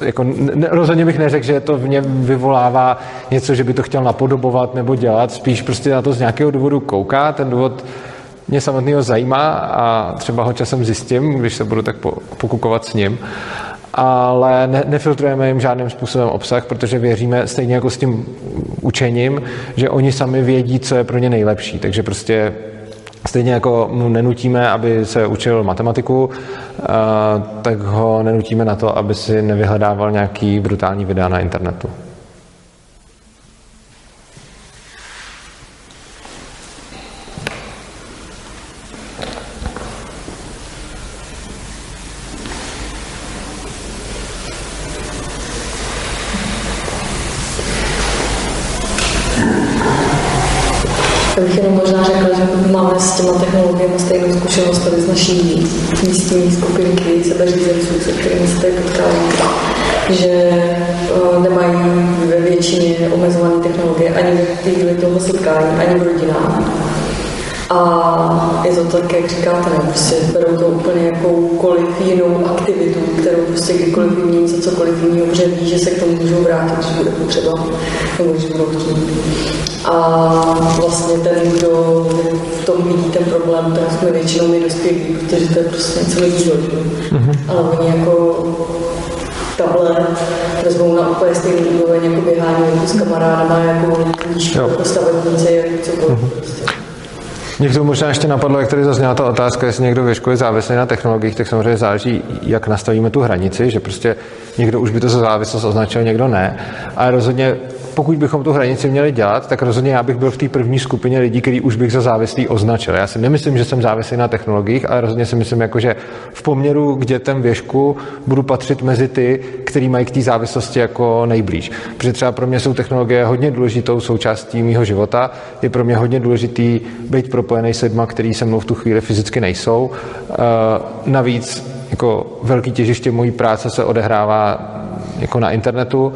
jako ne, rozhodně bych neřekl, že to v něm vyvolává něco, že by to chtěl napodobovat nebo dělat. Spíš prostě na to z nějakého důvodu kouká. Ten důvod mě samotného zajímá a třeba ho časem zjistím, když se budu tak pokukovat s ním. Ale ne, nefiltrujeme jim žádným způsobem obsah, protože věříme stejně jako s tím učením, že oni sami vědí, co je pro ně nejlepší. Takže prostě Stejně jako mu nenutíme, aby se učil matematiku, tak ho nenutíme na to, aby si nevyhledával nějaký brutální videa na internetu. Zkušenost tady z naší místní skupinky sebeřízenců, se kterými se tady potkáváme, že uh, nemají ve většině omezované technologie ani v chvíli toho setkání, ani v rodinách. A je to tak, jak říkáte, ne? prostě berou to úplně jakoukoliv jinou aktivitu, kterou prostě kdykoliv vymění za cokoliv jiného, protože ví, že se k tomu můžou vrátit, když bude potřeba, nebo když budou chtít. A vlastně ten, kdo v tom vidí ten problém, tak jsme většinou my dospělí, protože to je prostě něco jiného. Mm-hmm. Ale oni jako tablet vezmou na úplně stejný úroveň jako běhání jako s kamarádama, jako knížky, jako stavebnice, jako cokoliv. Mm-hmm. Prostě. Tomu možná ještě napadlo, jak tady zazněla ta otázka, jestli někdo ve škole závislý na technologiích, tak samozřejmě záleží, jak nastavíme tu hranici, že prostě někdo už by to za závislost označil, někdo ne. Ale rozhodně pokud bychom tu hranici měli dělat, tak rozhodně já bych byl v té první skupině lidí, který už bych za závislý označil. Já si nemyslím, že jsem závislý na technologiích, ale rozhodně si myslím, jako, že v poměru k dětem věšku budu patřit mezi ty, který mají k té závislosti jako nejblíž. Protože třeba pro mě jsou technologie hodně důležitou součástí mého života. Je pro mě hodně důležitý být propojený s lidmi, který se mnou v tu chvíli fyzicky nejsou. Eh, navíc jako velký těžiště mojí práce se odehrává jako na internetu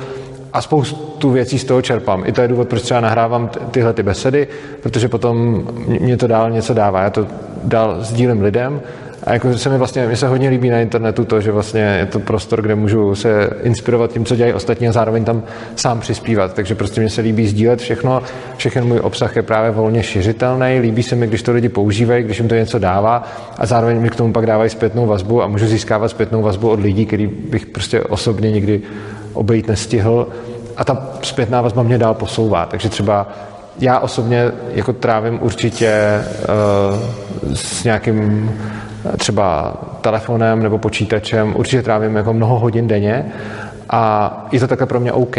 a spoustu věcí z toho čerpám. I to je důvod, proč třeba nahrávám tyhle ty besedy, protože potom mě to dál něco dává. Já to dál sdílím lidem a jako se mi vlastně, mi se hodně líbí na internetu to, že vlastně je to prostor, kde můžu se inspirovat tím, co dělají ostatní a zároveň tam sám přispívat. Takže prostě mi se líbí sdílet všechno, všechen můj obsah je právě volně šiřitelný, líbí se mi, když to lidi používají, když jim to něco dává a zároveň mi k tomu pak dávají zpětnou vazbu a můžu získávat zpětnou vazbu od lidí, který bych prostě osobně nikdy obejít nestihl a ta zpětná vazba mě dál posouvá. Takže třeba já osobně jako trávím určitě uh, s nějakým třeba telefonem nebo počítačem, určitě trávím jako mnoho hodin denně a je to takhle pro mě OK,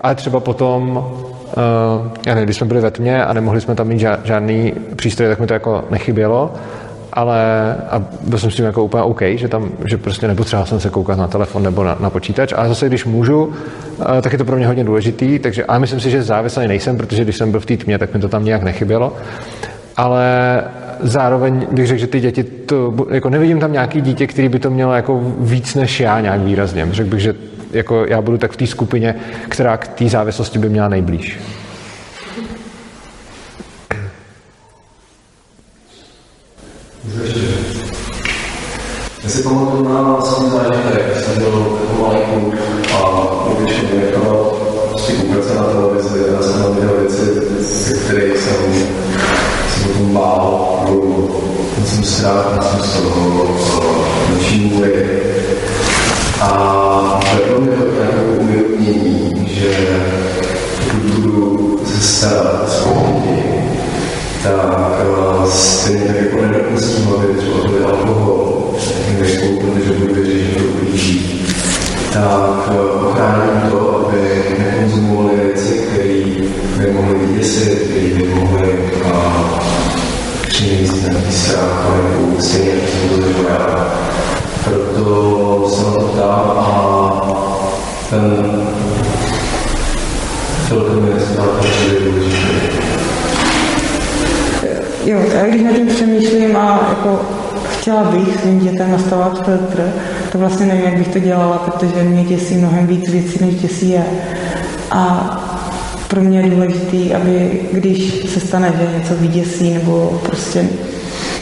ale třeba potom, uh, já nevím, když jsme byli ve tmě a nemohli jsme tam mít žádný přístroj, tak mi to jako nechybělo ale a byl jsem s tím jako úplně OK, že tam, že prostě nepotřeboval jsem se koukat na telefon nebo na, na počítač, ale zase když můžu, eh, tak je to pro mě hodně důležitý, takže ale myslím si, že závislý nejsem, protože když jsem byl v té tmě, tak mi to tam nějak nechybělo, ale zároveň bych řekl, že ty děti, to, jako nevidím tam nějaký dítě, který by to mělo jako víc než já nějak výrazně. Řekl bych, že jako já budu tak v té skupině, která k té závislosti by měla nejblíž. Já si pamatuju na vlastní zážitek, jsem byl jako malý kluk a když mě nechal prostě koukat se na televizi, já jsem tam viděl věci, se kterých jsem se potom bál, byl jsem strach, já jsem z toho noční můry. A Slávě, třeba to je alkohol, nejsou úplně, že budu věřit, že to uvidí, tak ochrání to, aby nekonzumovali věci, které by mohly vyděsit, které by mohly přinést nějaký strach nebo stejně to Proto se na to ptám a ten film je stále důležitý. Jo, já když nad tím přemýšlím a jako chtěla bych svým dětem nastavovat filtr, to vlastně nevím, jak bych to dělala, protože mě děsí mnohem víc věcí, než děsí je. A pro mě je důležité, aby když se stane, že něco vyděsí nebo prostě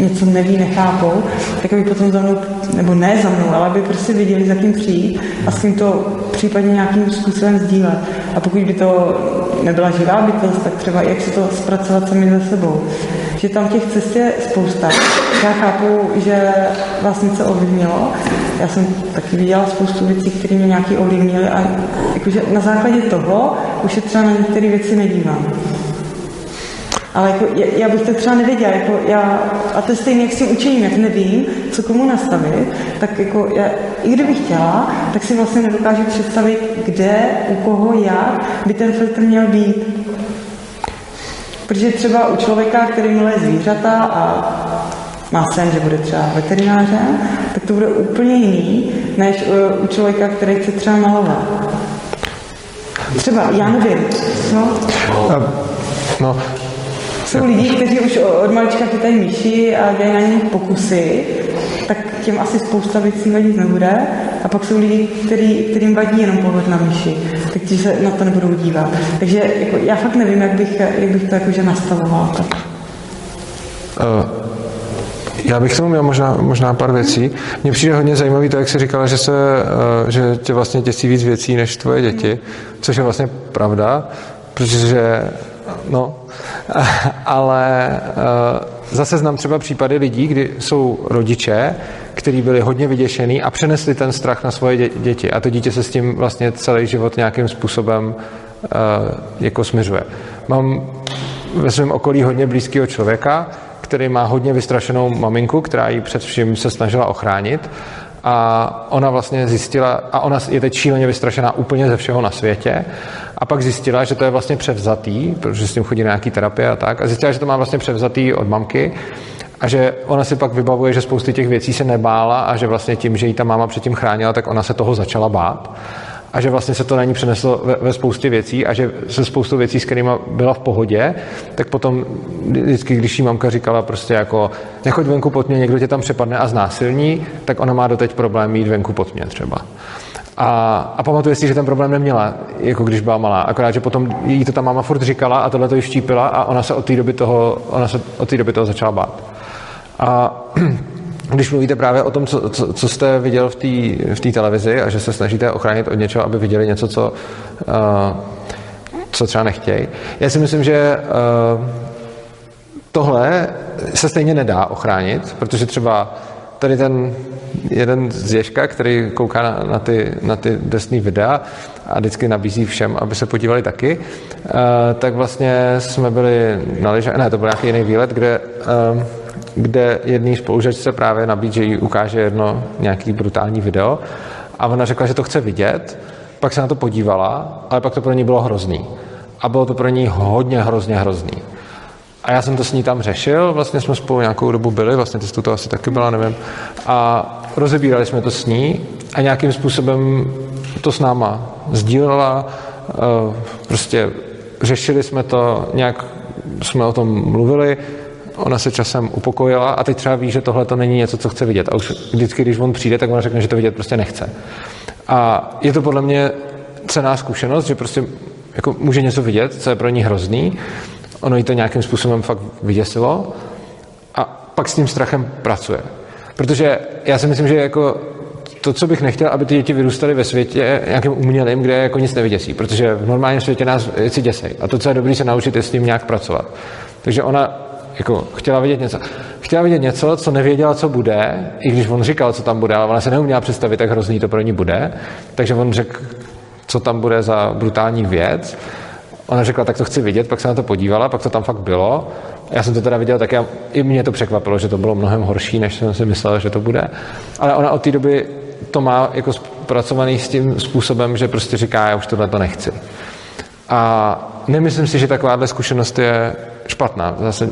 něco neví, nechápou, tak aby potom za mnou, nebo ne za mnou, ale aby prostě věděli, za kým přijít a s tím to případně nějakým způsobem sdílet. A pokud by to nebyla živá bytost, tak třeba jak si to zpracovat sami za sebou. Že tam těch cest je spousta. Já chápu, že vás něco ovlivnilo. Já jsem taky viděla spoustu věcí, které mě nějaký ovlivnily a jakože na základě toho už se třeba na některé věci nedívám. Ale jako, já bych to třeba nevěděla, jako já, a to je stejné, jak s tím učením, jak nevím, co komu nastavit, tak jako já, i kdybych chtěla, tak si vlastně nedokážu představit, kde, u koho, jak by ten filtr měl být. Protože třeba u člověka, který miluje zvířata a má sen, že bude třeba veterinářem, tak to bude úplně jiný, než u člověka, který chce třeba malovat. Třeba, já nevím, no. No, jsou lidi, kteří už od malička chytají myši a dělají na nich pokusy, tak těm asi spousta věcí vadit nebude. A pak jsou lidi, který, kterým vadí jenom pohled na myši, tak ti se na to nebudou dívat. Takže jako, já fakt nevím, jak bych, jak bych to jakože nastavoval. Tak. Uh. Já bych tomu měl možná, možná pár věcí. Mně přijde hodně zajímavý to, jak jsi říkala, že, se, uh, že tě vlastně těsí víc věcí než tvoje děti, což je vlastně pravda, protože no, ale uh, zase znám třeba případy lidí, kdy jsou rodiče, kteří byli hodně vyděšený a přenesli ten strach na svoje dě- děti. A to dítě se s tím vlastně celý život nějakým způsobem uh, jako směřuje. Mám ve svém okolí hodně blízkého člověka, který má hodně vystrašenou maminku, která ji před vším se snažila ochránit a ona vlastně zjistila, a ona je teď šíleně vystrašená úplně ze všeho na světě a pak zjistila, že to je vlastně převzatý, protože s tím chodí na nějaký terapie a tak, a zjistila, že to má vlastně převzatý od mamky a že ona si pak vybavuje, že spousty těch věcí se nebála a že vlastně tím, že jí ta máma předtím chránila, tak ona se toho začala bát a že vlastně se to na ní přeneslo ve, ve spoustě věcí a že se spoustou věcí, s kterými byla v pohodě, tak potom vždycky, když jí mamka říkala prostě jako nechoď venku pod mě, někdo tě tam přepadne a znásilní, tak ona má doteď problém jít venku pod mě třeba. A, a pamatuje si, že ten problém neměla, jako když byla malá. Akorát, že potom jí to ta máma furt říkala a tohle to jí štípila a ona se od té doby toho, ona se od té doby toho začala bát. A když mluvíte právě o tom, co, co, co jste viděl v té v televizi a že se snažíte ochránit od něčeho, aby viděli něco, co, uh, co třeba nechtějí. Já si myslím, že uh, tohle se stejně nedá ochránit, protože třeba tady ten jeden z Ježka, který kouká na, na ty, na ty desný videa a vždycky nabízí všem, aby se podívali taky, uh, tak vlastně jsme byli na lyžách, ne, to byl nějaký jiný výlet, kde uh, kde jedný spolužačce právě nabít, že jí ukáže jedno nějaký brutální video a ona řekla, že to chce vidět, pak se na to podívala, ale pak to pro ní bylo hrozný. A bylo to pro ní hodně hrozně hrozný. A já jsem to s ní tam řešil, vlastně jsme spolu nějakou dobu byli, vlastně ty jsi to asi taky byla, nevím. A rozebírali jsme to s ní a nějakým způsobem to s náma sdílela, eh, prostě řešili jsme to, nějak jsme o tom mluvili, ona se časem upokojila a teď třeba ví, že tohle to není něco, co chce vidět. A už vždycky, když on přijde, tak ona řekne, že to vidět prostě nechce. A je to podle mě cená zkušenost, že prostě jako může něco vidět, co je pro ní hrozný, ono jí to nějakým způsobem fakt vyděsilo a pak s tím strachem pracuje. Protože já si myslím, že jako to, co bych nechtěl, aby ty děti vyrůstaly ve světě nějakým umělým, kde jako nic nevyděsí, protože v normálním světě nás věci děsej. A to, co je dobré, se naučit, je s tím nějak pracovat. Takže ona jako chtěla vidět něco. Chtěla vidět něco, co nevěděla, co bude, i když on říkal, co tam bude, ale ona se neuměla představit, jak hrozný to pro ní bude. Takže on řekl, co tam bude za brutální věc. Ona řekla, tak to chci vidět, pak se na to podívala, pak to tam fakt bylo. Já jsem to teda viděl, tak já, i mě to překvapilo, že to bylo mnohem horší, než jsem si myslel, že to bude. Ale ona od té doby to má jako zpracovaný s tím způsobem, že prostě říká, já už tohle to nechci. A nemyslím si, že takováhle zkušenost je špatná. Zase,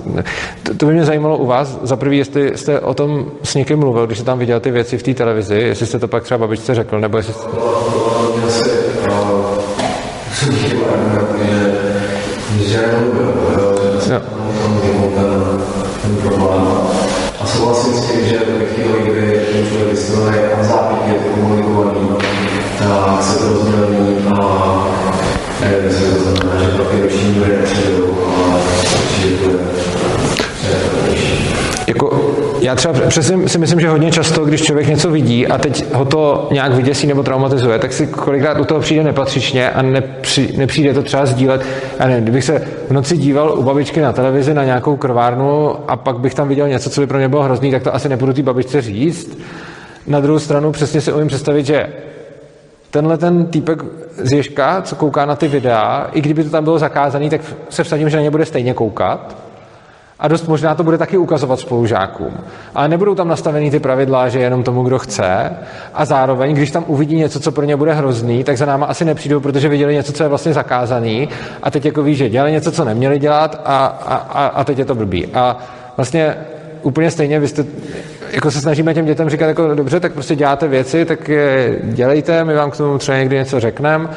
to, to by mě zajímalo u vás, za prvý, jestli jste o tom s někým mluvil, když jste tam viděl ty věci v té televizi, jestli jste to pak třeba babičce řekl, nebo jestli... Chtěl, že třeba přesně si myslím, že hodně často, když člověk něco vidí a teď ho to nějak vyděsí nebo traumatizuje, tak si kolikrát u toho přijde nepatřičně a nepři, nepřijde to třeba sdílet. Já nevím, kdybych se v noci díval u babičky na televizi na nějakou krvárnu a pak bych tam viděl něco, co by pro mě bylo hrozný, tak to asi nepůjdu té babičce říct. Na druhou stranu přesně si umím představit, že tenhle ten týpek z Ježka, co kouká na ty videa, i kdyby to tam bylo zakázaný, tak se vsadím, že na ně bude stejně koukat a dost možná to bude taky ukazovat spolužákům. Ale nebudou tam nastavený ty pravidla, že jenom tomu, kdo chce. A zároveň, když tam uvidí něco, co pro ně bude hrozný, tak za náma asi nepřijdou, protože viděli něco, co je vlastně zakázaný. A teď jako ví, že dělali něco, co neměli dělat a, a, a teď je to blbý. A vlastně úplně stejně vy jste, jako se snažíme těm dětem říkat, jako dobře, tak prostě děláte věci, tak je dělejte, my vám k tomu třeba někdy něco řekneme,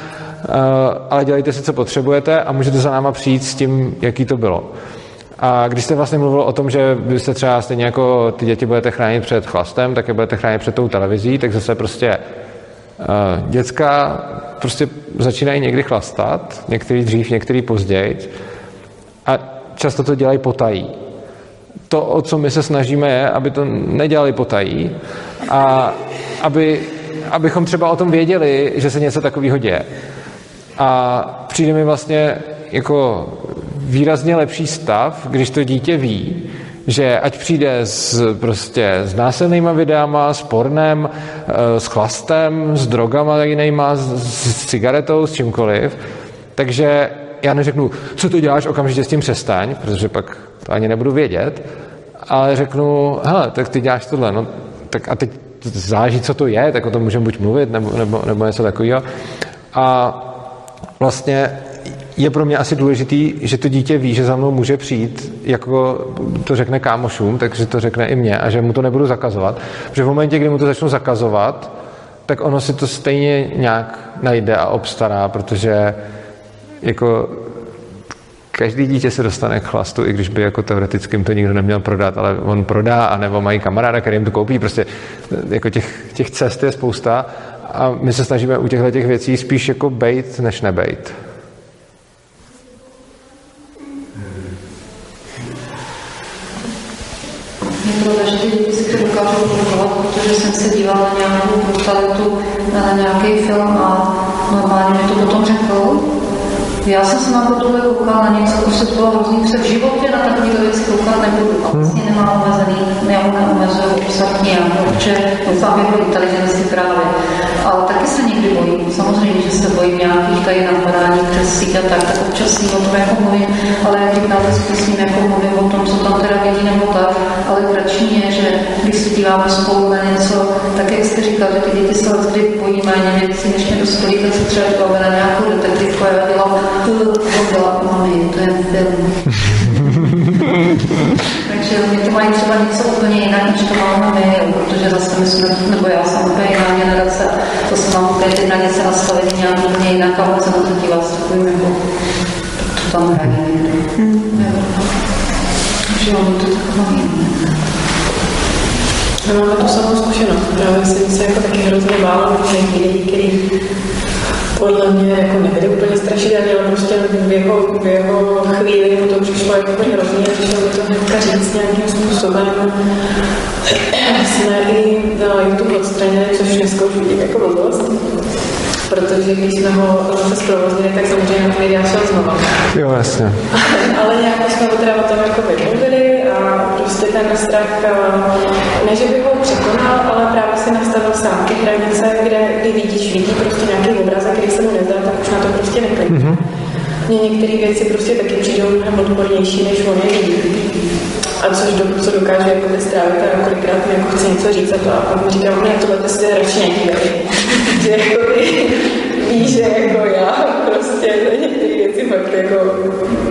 ale dělejte si, co potřebujete a můžete za náma přijít s tím, jaký to bylo. A když jste vlastně mluvil o tom, že byste třeba stejně jako ty děti budete chránit před chlastem, tak je budete chránit před tou televizí, tak zase prostě uh, děcka prostě začínají někdy chlastat, některý dřív, některý později a často to dělají potají. To, o co my se snažíme, je, aby to nedělali potají a aby, abychom třeba o tom věděli, že se něco takového děje. A přijde mi vlastně jako výrazně lepší stav, když to dítě ví, že ať přijde s, prostě s násilnýma videama, s pornem, eh, s chlastem, s drogama jinýma, s, s cigaretou, s čímkoliv, takže já neřeknu, co to děláš, okamžitě s tím přestaň, protože pak to ani nebudu vědět, ale řeknu, hele, tak ty děláš tohle, no, tak a teď záleží, co to je, tak o tom můžeme buď mluvit, nebo, nebo, nebo něco takového. A vlastně je pro mě asi důležitý, že to dítě ví, že za mnou může přijít, jako to řekne kámošům, takže to řekne i mě a že mu to nebudu zakazovat. Protože v momentě, kdy mu to začnu zakazovat, tak ono si to stejně nějak najde a obstará, protože jako každý dítě se dostane k chlastu, i když by jako teoreticky to nikdo neměl prodat, ale on prodá, anebo mají kamaráda, který jim to koupí. Prostě jako těch, těch cest je spousta a my se snažíme u těchto těch věcí spíš jako bejt, než nebejt. Že ty děti si to dokážou fungovat, protože jsem se dívala na nějakou brutalitu, na nějaký film a normálně mi to potom řekl. Já jsem se na tohle koukala na něco, co se bylo hrozný, v životě na takové věci koukat nebudu a vlastně nemám omezený, já neomezuju obsah nějak, protože doufám jako inteligenci právě. Ale taky se někdy bojím, samozřejmě, že se bojím nějakých tady napadání přes síť a tak, tak občas s ním o tom jako mluvím, ale jak na to s ním jako mluvím o tom, co tam teda vidí nebo tak, ale radši je, že když se díváme spolu na něco, tak jak jste říkal, že ty děti se kdy bojí méně věcí, než mě dospělí, tak se třeba díváme na nějakou detektivku a já dělám byla mami, to je film. Takže mě to mají třeba něco úplně jinak, než to máme my, protože zase my jsme, nebo já jsem úplně jiná generace, to se mám úplně ty hranice nastavení nějak úplně jinak a on se na to dívat s jako, to tam hraní někdo. Takže ono to tak mám Já mám tu samou zkušenost. Právě jsem se jako taky hrozně bála, že lidi, kteří podle mě jako nebyli úplně strašidelně, ale prostě v jeho, v jeho chvíli mu to přišlo jako úplně hrozně přišlo mi to hnedka říct nějakým způsobem. Jsme i na YouTube odstranili, což dneska už vidím jako blbost. Protože když jsme ho zase zprovoznili, tak samozřejmě na ty videa šel znova. Jo, jasně. Ale nějak jsme teda o tom jako vymluvili a prostě ten strach, ne že by ho překonal, ale právě si nastavil sám ty hranice, kde, kdy vidíš, vidí prostě nějaký obrazek, který se mu nezdá, tak už na to prostě nekliká. Mm-hmm. Mně některé věci prostě taky přijdou mnohem odpornější, než on je vidí. A což do, co dokáže jako strávit a kolikrát mi jako chce něco říct a to a pak mi říkám, ne, tohle si radši nedívej. Že jako víš, že jako já prostě některé věci fakt jako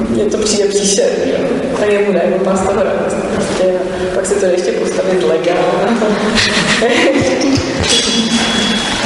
mě to přijde příšerný, jo. A jemu ne, mu má z toho radost prostě. A pak se to ještě postavit legálně.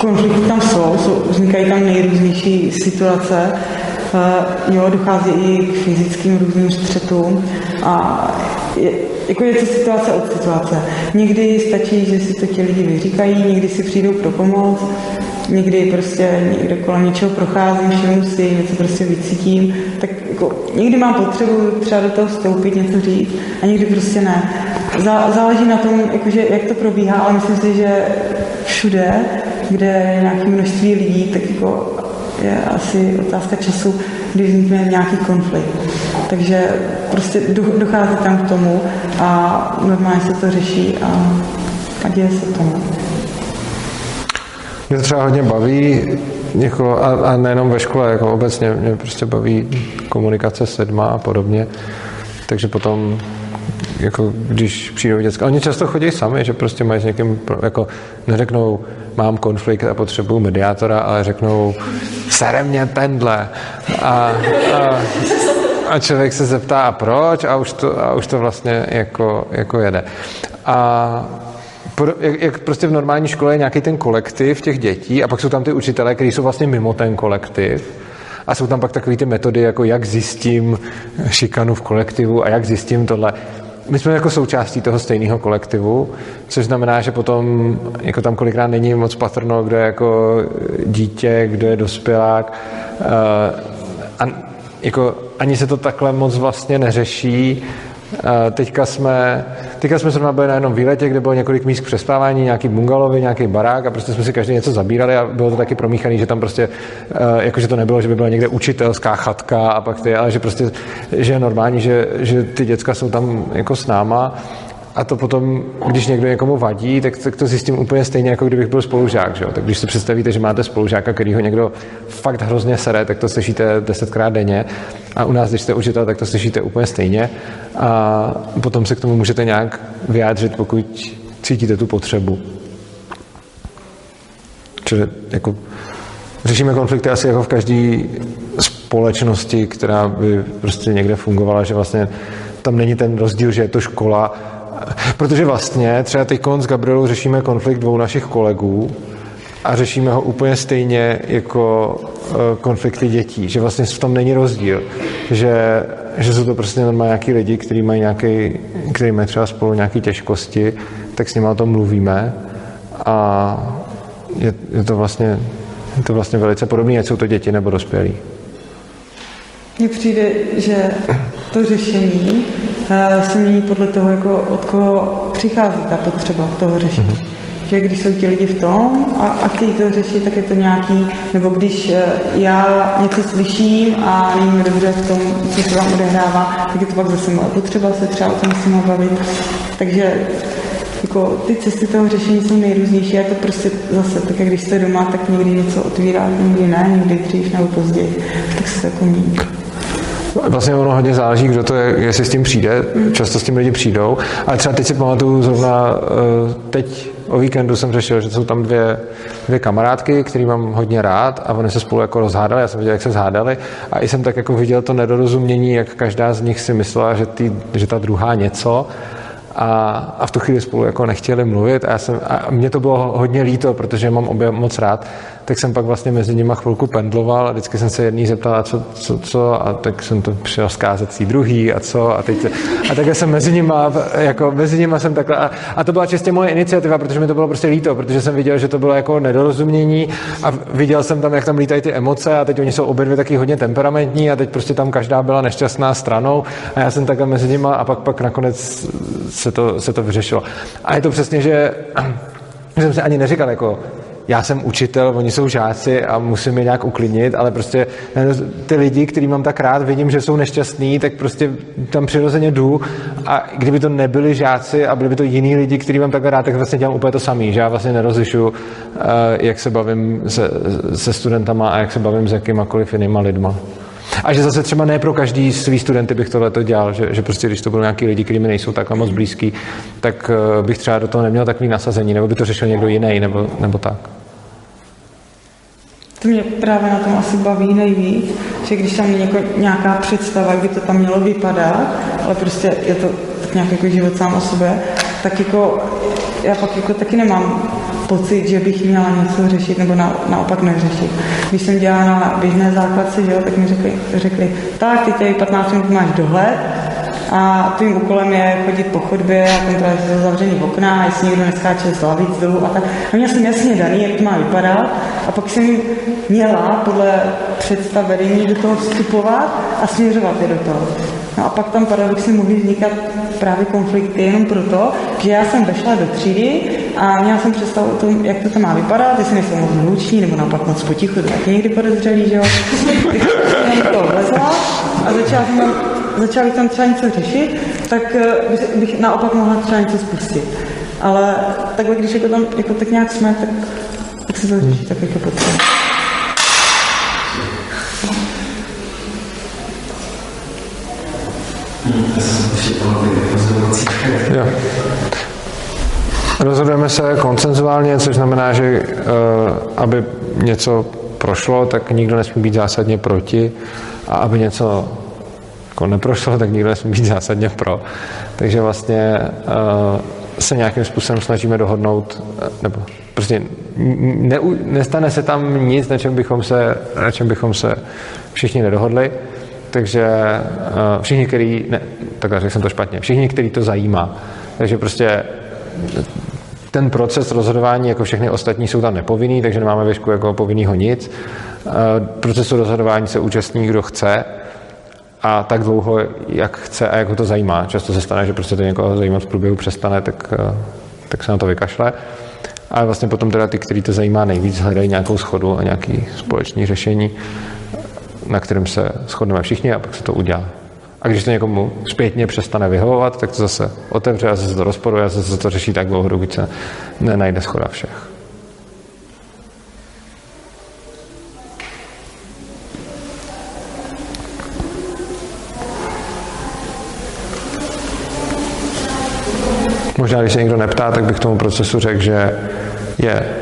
Konflikty tam jsou, jsou, vznikají tam nejrůznější situace. Eh, Jo, dochází i k fyzickým různým střetům a je, jako je to situace od situace. Někdy stačí, že si to ti lidi vyříkají, někdy si přijdou pro pomoc, někdy prostě někde kolem něčeho procházím, všimnu si, něco prostě vycítím, tak jako někdy mám potřebu třeba do toho vstoupit, něco říct a někdy prostě ne. Zá, záleží na tom, jakože, jak to probíhá, ale myslím si, že všude, kde je nějaké množství lidí, tak jako je asi otázka času, kdy vznikne nějaký konflikt. Takže prostě do- dochází tam k tomu a normálně se to řeší a, a děje se to. no. Mě třeba hodně baví, jako, a, a nejenom ve škole, jako obecně mě prostě baví komunikace s lidma a podobně. Takže potom, jako když přijdou děcka, oni často chodí sami, že prostě mají s někým, jako neřeknou, mám konflikt a potřebuju mediátora, ale řeknou, sere mě tenhle. A, a, a člověk se zeptá, a proč? A už to, a už to vlastně jako, jako jede. A pro- jak, jak prostě v normální škole je nějaký ten kolektiv těch dětí a pak jsou tam ty učitelé, kteří jsou vlastně mimo ten kolektiv. A jsou tam pak takové ty metody, jako jak zjistím šikanu v kolektivu a jak zjistím tohle. My jsme jako součástí toho stejného kolektivu, což znamená, že potom jako tam kolikrát není moc patrno, kdo je jako dítě, kdo je dospělák. Eh, A jako ani se to takhle moc vlastně neřeší. Teďka jsme, teďka jsme zrovna byli na jednom výletě, kde bylo několik míst k přespávání, nějaký bungalovy, nějaký barák a prostě jsme si každý něco zabírali a bylo to taky promíchaný, že tam prostě, eh, jakože to nebylo, že by byla někde učitelská chatka a pak ty, ale že prostě, že je normální, že, že ty děcka jsou tam jako s náma a to potom, když někdo někomu vadí, tak, tak to zjistím úplně stejně, jako kdybych byl spolužák. Že jo? Tak když si představíte, že máte spolužáka, který ho někdo fakt hrozně sere, tak to slyšíte desetkrát denně. A u nás, když jste učitel, tak to slyšíte úplně stejně. A potom se k tomu můžete nějak vyjádřit, pokud cítíte tu potřebu. Čili jako řešíme konflikty asi jako v každé společnosti, která by prostě někde fungovala, že vlastně tam není ten rozdíl, že je to škola, protože vlastně třeba teď s Gabrielou řešíme konflikt dvou našich kolegů a řešíme ho úplně stejně jako eh, konflikty dětí, že vlastně v tom není rozdíl, že, že jsou to prostě normálně nějaký lidi, kteří mají nějaký, kteří mají třeba spolu nějaké těžkosti, tak s nimi o tom mluvíme a je, je to vlastně je to vlastně velice podobné, ať jsou to děti nebo dospělí. Mně přijde, že to řešení se mění podle toho, jako od koho přichází ta potřeba toho řešení. Že když jsou ti lidi v tom a, a chtějí to řešit, tak je to nějaký, nebo když eh, já něco slyším a není mi dobře v tom, co se vám odehrává, tak je to pak zase moje potřeba se třeba o tom s bavit. Takže jako ty cesty toho řešení jsou nejrůznější a je to prostě zase tak, jak když jste doma, tak někdy něco otvírá, někdy ne, někdy dřív nebo později, tak se to jako mění. Vlastně ono hodně záleží, kdo to je, jestli s tím přijde. Často s tím lidi přijdou. Ale třeba teď si pamatuju zrovna eh, teď o víkendu jsem řešil, že jsou tam dvě, dvě kamarádky, který mám hodně rád a oni se spolu jako rozhádali, já jsem viděl, jak se zhádali. A i jsem tak jako viděl to nedorozumění, jak každá z nich si myslela, že, ty, že ta druhá něco. A, a v tu chvíli spolu jako nechtěli mluvit. A, já jsem, a mě to bylo hodně líto, protože mám obě moc rád, tak jsem pak vlastně mezi nimi chvilku pendloval a vždycky jsem se jedný zeptal, a co, co, co, a tak jsem to přišel zkázat tý druhý a co a teď, a takhle jsem mezi nima, jako mezi nima jsem takhle, a, a to byla čistě moje iniciativa, protože mi to bylo prostě líto, protože jsem viděl, že to bylo jako nedorozumění a viděl jsem tam, jak tam lítají ty emoce a teď oni jsou obě dvě taky hodně temperamentní a teď prostě tam každá byla nešťastná stranou a já jsem takhle mezi nima a pak, pak nakonec se to, se to vyřešilo. A je to přesně, že, že jsem si ani neříkal, jako, já jsem učitel, oni jsou žáci a musím je nějak uklidnit, ale prostě ty lidi, který mám tak rád, vidím, že jsou nešťastní, tak prostě tam přirozeně jdu a kdyby to nebyli žáci a byli by to jiní lidi, který mám tak rád, tak vlastně dělám úplně to samý, že já vlastně nerozlišu, eh, jak se bavím se, se studentama a jak se bavím s jakýmakoliv jinýma lidma. A že zase třeba ne pro každý svý studenty bych tohle to dělal, že, že prostě když to budou nějaký lidi, kteří mi nejsou takhle moc blízký, tak eh, bych třeba do toho neměl takový nasazení, nebo by to řešil někdo jiný, nebo, nebo tak. To mě právě na tom asi baví nejvíc, že když tam je nějaká představa, kdy to tam mělo vypadat, ale prostě je to tak nějak jako život sám o sobě, tak jako já pak jako taky nemám pocit, že bych měla něco řešit nebo na, naopak neřešit. Když jsem dělala na běžné základce, že jo, tak mi řekli, řekli tak, ty tady 15 minut máš dohled a tvým úkolem je chodit po chodbě a kontrolovat, jsou zavřený okna, jestli někdo neskáče z lavic dolů a tak. A měla jsem jasně daný, jak to má vypadat a pak jsem měla podle představ vedení do toho vstupovat a směřovat je do toho. No a pak tam paradoxně mohly vznikat právě konflikty jenom proto, že já jsem vešla do třídy a měla jsem představu o tom, jak to tam má vypadat, jestli nejsou moc hluční nebo naopak moc potichu, to taky někdy podezřelý, že jo. jsem to vlezla a začala jsem začala bych tam třeba něco řešit, tak eh, bych naopak mohla třeba něco spustit. Ale takhle, když jako tam jako tak nějak jsme, tak, tak se to řeší tak jako potřeba. Jo. Rozhodujeme se koncenzuálně, což znamená, že uh, aby něco prošlo, tak nikdo nesmí být zásadně proti a aby něco jako neprošlo, tak nikdo nesmí být zásadně pro. Takže vlastně uh, se nějakým způsobem snažíme dohodnout, nebo prostě ne, nestane se tam nic, na čem bychom se, na čem bychom se všichni nedohodli. Takže uh, všichni, který, ne, takhle řekl jsem to špatně, všichni, který to zajímá. Takže prostě ten proces rozhodování, jako všechny ostatní, jsou tam nepovinný, takže nemáme věšku jako povinnýho nic. Uh, procesu rozhodování se účastní, kdo chce a tak dlouho, jak chce a jak ho to zajímá. Často se stane, že prostě to někoho zajímat v průběhu přestane, tak, uh, tak se na to vykašle. Ale vlastně potom teda ty, který to zajímá nejvíc, hledají nějakou schodu a nějaký společný řešení na kterém se shodneme všichni a pak se to udělá. A když to někomu zpětně přestane vyhovovat, tak to zase otevře a zase to rozporuje a zase to řeší tak dlouho, dokud se nenajde schoda všech. Možná, když se někdo neptá, tak bych tomu procesu řekl, že je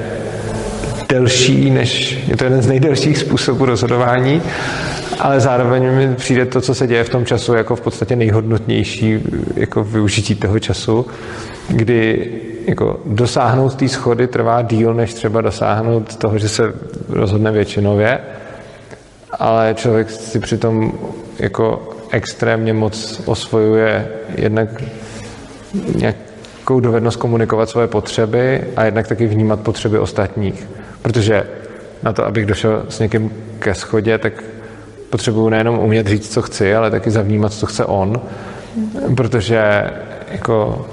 delší, než je to jeden z nejdelších způsobů rozhodování, ale zároveň mi přijde to, co se děje v tom času, jako v podstatě nejhodnotnější jako využití toho času, kdy jako dosáhnout té schody trvá díl, než třeba dosáhnout toho, že se rozhodne většinově, ale člověk si přitom jako extrémně moc osvojuje jednak nějakou dovednost komunikovat svoje potřeby a jednak taky vnímat potřeby ostatních. Protože na to, abych došel s někým ke schodě, tak potřebuju nejenom umět říct, co chci, ale taky zavnímat, co chce on. Protože jako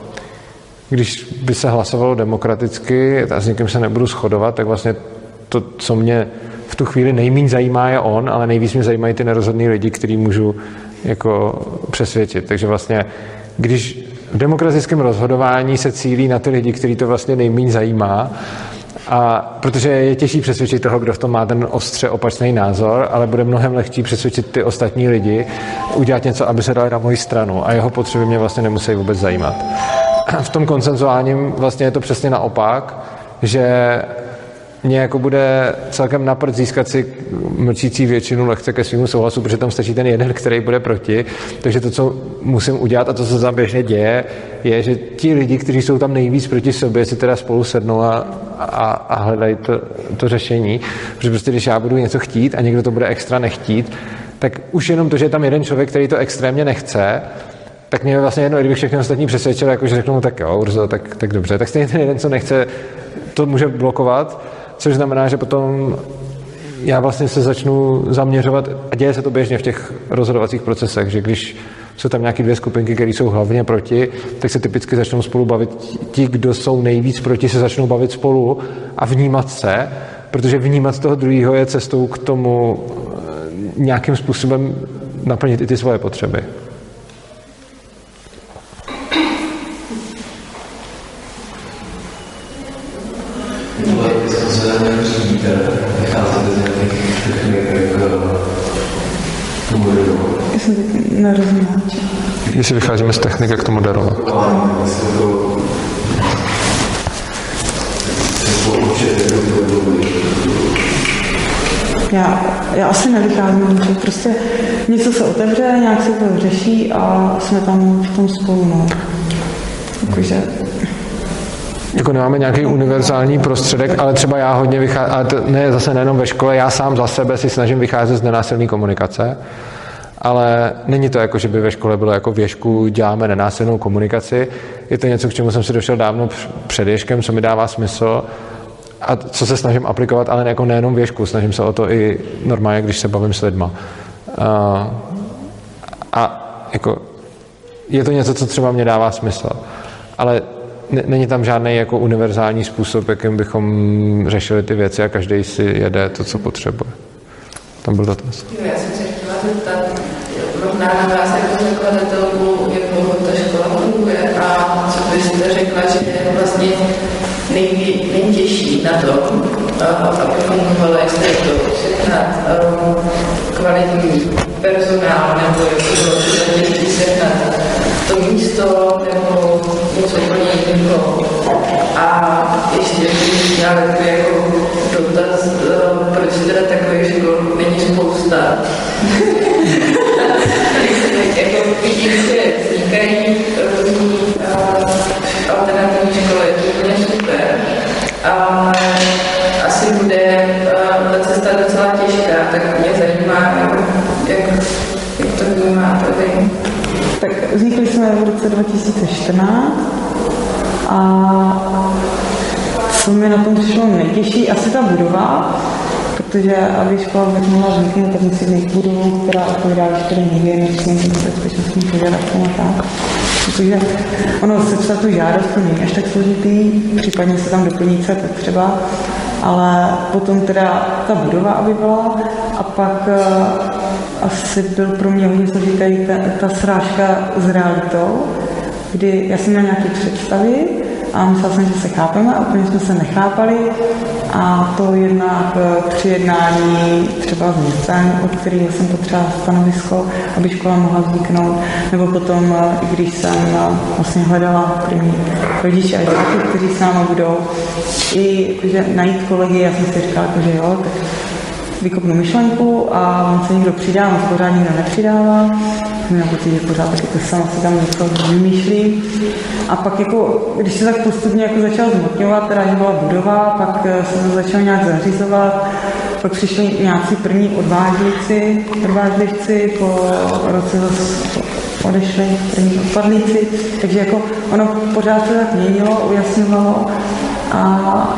když by se hlasovalo demokraticky a s někým se nebudu shodovat, tak vlastně to, co mě v tu chvíli nejméně zajímá, je on, ale nejvíc mě zajímají ty nerozhodný lidi, který můžu jako přesvědčit. Takže vlastně, když v demokratickém rozhodování se cílí na ty lidi, který to vlastně nejméně zajímá, a protože je těžší přesvědčit toho, kdo v tom má ten ostře opačný názor, ale bude mnohem lehčí přesvědčit ty ostatní lidi, udělat něco, aby se dali na moji stranu a jeho potřeby mě vlastně nemusí vůbec zajímat. V tom koncenzuálním vlastně je to přesně naopak, že mě jako bude celkem naprt získat si mlčící většinu lehce ke svým souhlasu, protože tam stačí ten jeden, který bude proti. Takže to, co musím udělat a to, co tam běžně děje, je, že ti lidi, kteří jsou tam nejvíc proti sobě, si teda spolu sednou a, a, a hledají to, to řešení. Protože prostě, když já budu něco chtít a někdo to bude extra nechtít, tak už jenom to, že je tam jeden člověk, který to extrémně nechce, tak mě vlastně jedno, kdybych všechny ostatní přesvědčil, jako že řeknu, no tak jo, Urzo, tak, tak dobře, tak stejně ten jeden, co nechce, to může blokovat což znamená, že potom já vlastně se začnu zaměřovat, a děje se to běžně v těch rozhodovacích procesech, že když jsou tam nějaké dvě skupinky, které jsou hlavně proti, tak se typicky začnou spolu bavit. Ti, kdo jsou nejvíc proti, se začnou bavit spolu a vnímat se, protože vnímat toho druhého je cestou k tomu eh, nějakým způsobem naplnit i ty svoje potřeby. Jestli vycházíme z techniky, k tomu darovat. Já, já asi nevycházím, že prostě něco se otevře, nějak se to řeší a jsme tam v tom spolu. No. Jakože jako nemáme nějaký univerzální prostředek, ale třeba já hodně vycházím, ale to ne zase nejenom ve škole, já sám za sebe si snažím vycházet z nenásilné komunikace, ale není to jako, že by ve škole bylo jako věšku, děláme nenásilnou komunikaci. Je to něco, k čemu jsem se došel dávno před ježkem, co mi dává smysl a co se snažím aplikovat, ale jako nejenom věšku, snažím se o to i normálně, když se bavím s lidma. A, a jako je to něco, co třeba mě dává smysl. Ale není tam žádný jako univerzální způsob, jakým bychom řešili ty věci a každý si jede to, co potřebuje. Tam byl dotaz. Já jsem se na vás jako zakladatelku, jak dlouho ta škola funguje a co byste řekla, že je vlastně nejvě, nejtěžší na tom, aby fungovala, jestli je to všechna kvalitní personál, nebo jestli to těžší sehnat to místo, nebo něco úplně jiného. A ještě bych měla jako dotaz, proč teda takových škol není spousta. Jako vidím, že vznikají různý alternativní školy, to je super. A asi bude ta cesta docela těžká, tak mě zajímá, jak, jak to vnímáte vy. Tak vznikli jsme v roce 2014 a co mi na tom přišlo nejtěžší, asi ta budova, protože aby škola mohla vzniknout, tak musí být budovu, která odpovídá veškerým hygienickým bezpečnostním požadavkům a tak. Protože ono sepsat tu žádost to není až tak složitý, případně se tam doplní, co je potřeba, ale potom teda ta budova, aby byla, a pak uh, asi byl pro mě hodně složitý ta, ta srážka s realitou, kdy já jsem měla nějaké představy a myslela jsem, že se chápeme a úplně jsme se nechápali a to jednak při jednání třeba s městem, od kterého jsem potřebovala stanovisko, aby škola mohla vzniknout, nebo potom, i když jsem vlastně hledala první rodiče a žáky, kteří s námi budou, i jakože najít kolegy, já jsem si říkala, že jo, tak vykopnu myšlenku a on se někdo přidá, on se pořád nikdo nepřidává. Mám pocit, že pořád taky to sama si tam něco vymýšlí. A pak jako, když se tak postupně jako začal zmotňovat, teda byla budova, pak eh, se to začal nějak zařizovat, pak přišli nějací první odvážlíci, odvážlivci, po roce zase odešli první odpadlíci, takže jako ono pořád se tak měnilo, ujasňovalo a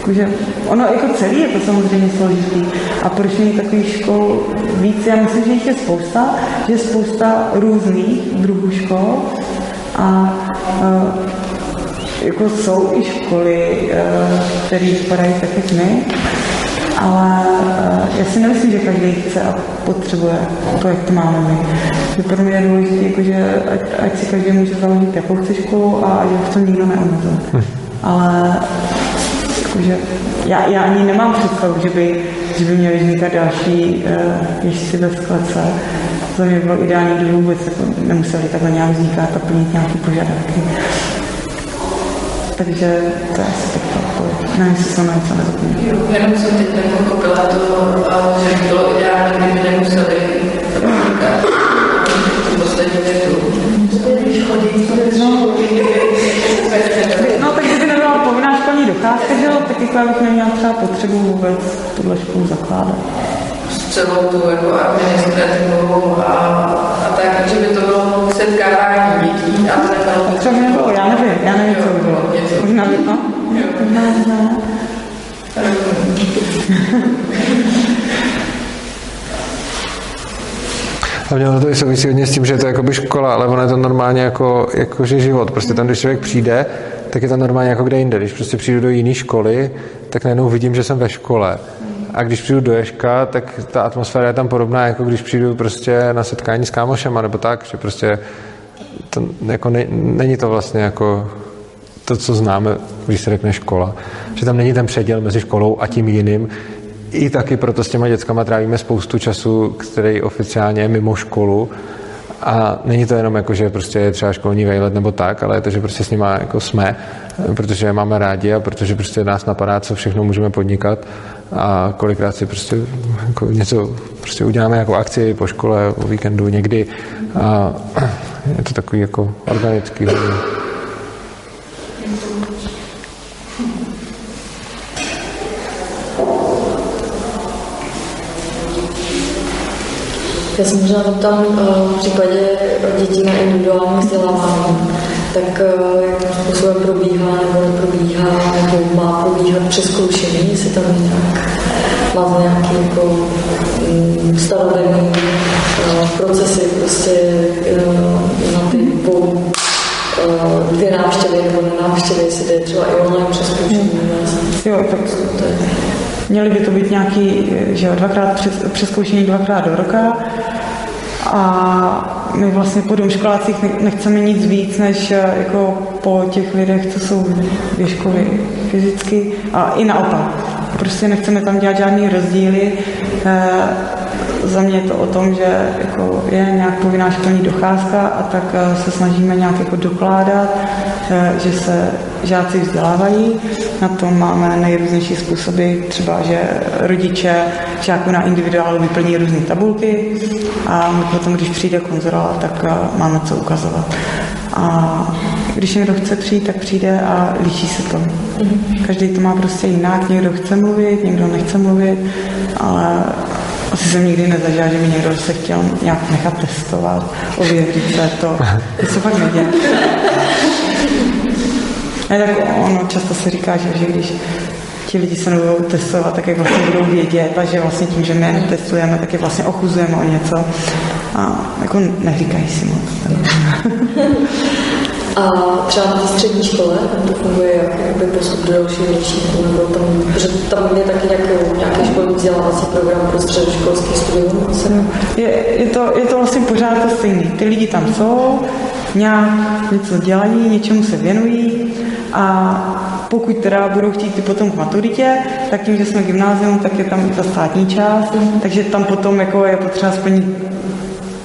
Jakože ono jako celý je to samozřejmě složitý. A proč není takových škol víc? Já myslím, že jich je spousta, že je spousta různých druhů škol a, a jako jsou i školy, které vypadají tak, jak my, ale já si nemyslím, že každý chce a potřebuje to, jak to máme my. Že pro mě je důležité, jako, že ať, ať si každý může založit, jakou chce školu a že v tom nikdo neomezuje. Hm. Ale Jakože já, já ani nemám představu, že by, že by měly vznikat další uh, ježci ve sklece. To mě bylo ideální, kdyby vůbec jako nemuseli takhle nějak vznikat a plnit nějaké požadavky. Takže to je asi tak to Nevím, jestli jsem na něco nezapomněla. Jenom jsem teď nepochopila to, že by bylo ideální, kdyby nemuseli školu zakládat. S celou tu jako administrativu a, a tak, že by to bylo setkávání dětí, ale nebylo... Třeba by nebylo, já nevím, já nevím, co by bylo. Možná by, no? Možná, možná. Hlavně ono to i souvisí hodně s tím, že je to jakoby škola, ale ono je to normálně jako, jako že život. Prostě tam, když člověk přijde, tak je to normálně jako kde jinde. Když prostě přijdu do jiné školy, tak najednou vidím, že jsem ve škole. A když přijdu do Ješka, tak ta atmosféra je tam podobná, jako když přijdu prostě na setkání s kámošema, nebo tak, že prostě to, jako ne, není to vlastně jako to, co známe, když se řekne škola. Že tam není ten předěl mezi školou a tím jiným. I taky proto s těma dětskama trávíme spoustu času, který oficiálně je mimo školu. A není to jenom jako, že prostě je třeba školní vejlet nebo tak, ale je to, že prostě s nimi jako jsme, protože je máme rádi a protože prostě nás napadá, co všechno můžeme podnikat a kolikrát si prostě jako něco prostě uděláme jako akci po škole, o víkendu někdy a je to takový jako organický. Hodně. Já se možná zeptám v případě dětí na individuální vzdělávání, tak jakým způsobem probíhá nebo neprobíhá, nebo má probíhat přeskoušení, jestli tam je nějak, má nějaký jako mm, stanovený procesy prostě na ty dvou dvě návštěvy nebo návštěvy, jestli to je třeba i online přeskoušení. Jo, tak Měly by to být nějaký, že jo, dvakrát přes, přeskoušení dvakrát do roka a my vlastně po domškolácích nechceme nic víc, než eh, jako po těch lidech, co jsou věškovi fyzicky a i naopak. Prostě nechceme tam dělat žádný rozdíly. Eh, za mě je to o tom, že jako je nějak povinná školní docházka a tak eh, se snažíme nějak jako dokládat, že se žáci vzdělávají. Na to máme nejrůznější způsoby, třeba, že rodiče žáků na individuálu vyplní různé tabulky a my potom, když přijde konzorola, tak eh, máme co ukazovat. A když někdo chce přijít, tak přijde a liší se to. Každý to má prostě jinak, někdo chce mluvit, někdo nechce mluvit, ale asi jsem nikdy nezažila, že mi někdo se chtěl nějak nechat testovat, ověřit se to. To se fakt neděje. Ne, tak ono často se říká, že, že když ti lidi se nebudou testovat, tak jak vlastně budou vědět a že vlastně tím, že my je netestujeme, tak je vlastně ochuzujeme o něco. A jako neříkají si moc. A třeba na střední škole, tam to funguje jak postup do dalšího ročníku, nebo tam, že tam je taky nějaký, nějaký školní vzdělávací program pro středoškolský studium? Je, je, to, je to vlastně pořád to stejné. Ty lidi tam jsou, nějak něco dělají, něčemu se věnují a pokud teda budou chtít ty potom k maturitě, tak tím, že jsme gymnázium, tak je tam i ta státní část, takže tam potom jako je potřeba splnit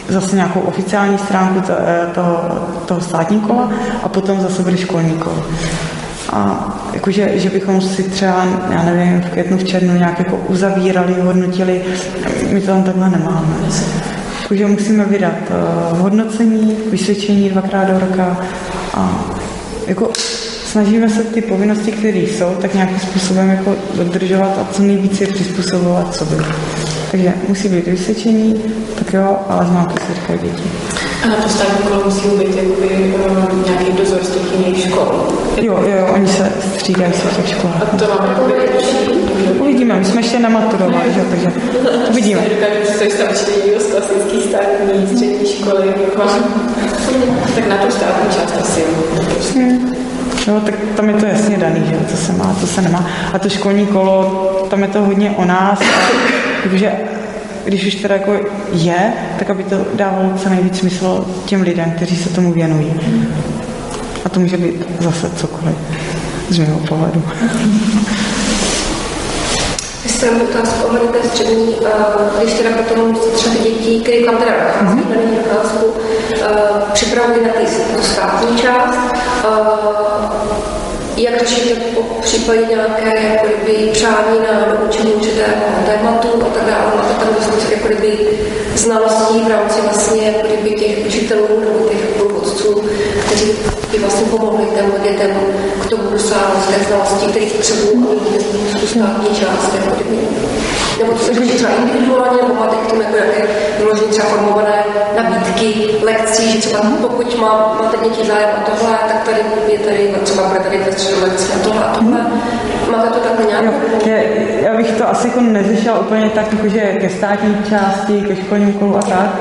zase nějakou oficiální stránku eh, toho, toho státní kola a potom zase bude školní kolo. A jakože, že bychom si třeba, já nevím, v květnu, v červnu nějak jako uzavírali, hodnotili, my to tam takhle nemáme. Takže musíme vydat uh, hodnocení, vysvědčení dvakrát do roka a jako snažíme se ty povinnosti, které jsou, tak nějakým způsobem jako dodržovat a co nejvíce je přizpůsobovat sobě. Takže musí být vysvědčení, tak jo, ale znám to si říkají děti. A na to státní kolo musí být jakoby, um, nějaký dozor z těch jiných škol. Jo, jo, oni se střídají se těch školách. A to máme jakoby Uvidíme, my jsme ještě nematurovali, že? takže uvidíme. Dokážu si to z klasický státní střední školy, jako, tak na tu státní část asi. Hmm. No, tak tam je to jasně daný, že co se má, co se nemá. A to školní kolo, tam je to hodně o nás. takže když už teda jako je, tak aby to dávalo co nejvíc smysl těm lidem, kteří se tomu věnují. A to může být zase cokoliv z mého pohledu. Vy jste otázku ohledně té střední, když teda potom třeba dětí, které tam teda mm-hmm. Docházku, připravují na tu státní část, jak řešíte po případě nějaké jako kdyby, přání na doučení určitého tématu a tak dále. Máte tam dost jako kdyby, znalostí v rámci vlastně jako kdyby, těch učitelů nebo těch průvodců, kteří by vlastně pomohli těm dětem k tomu dosáhnout té znalosti, které potřebují, aby měli tu státní část. Jako kdyby. Nebo to se třeba individuálně, nebo máte k tomu jako jaké vyložení třeba formované nabídky lekcí, že třeba pokud má, máte děti zájem o tohle, tak tady je tady, třeba bude tady a tohle. Máte to takhle nějak? Já, bych to asi jako neřešila úplně tak, jako že ke státní části, ke školním kolu a tak,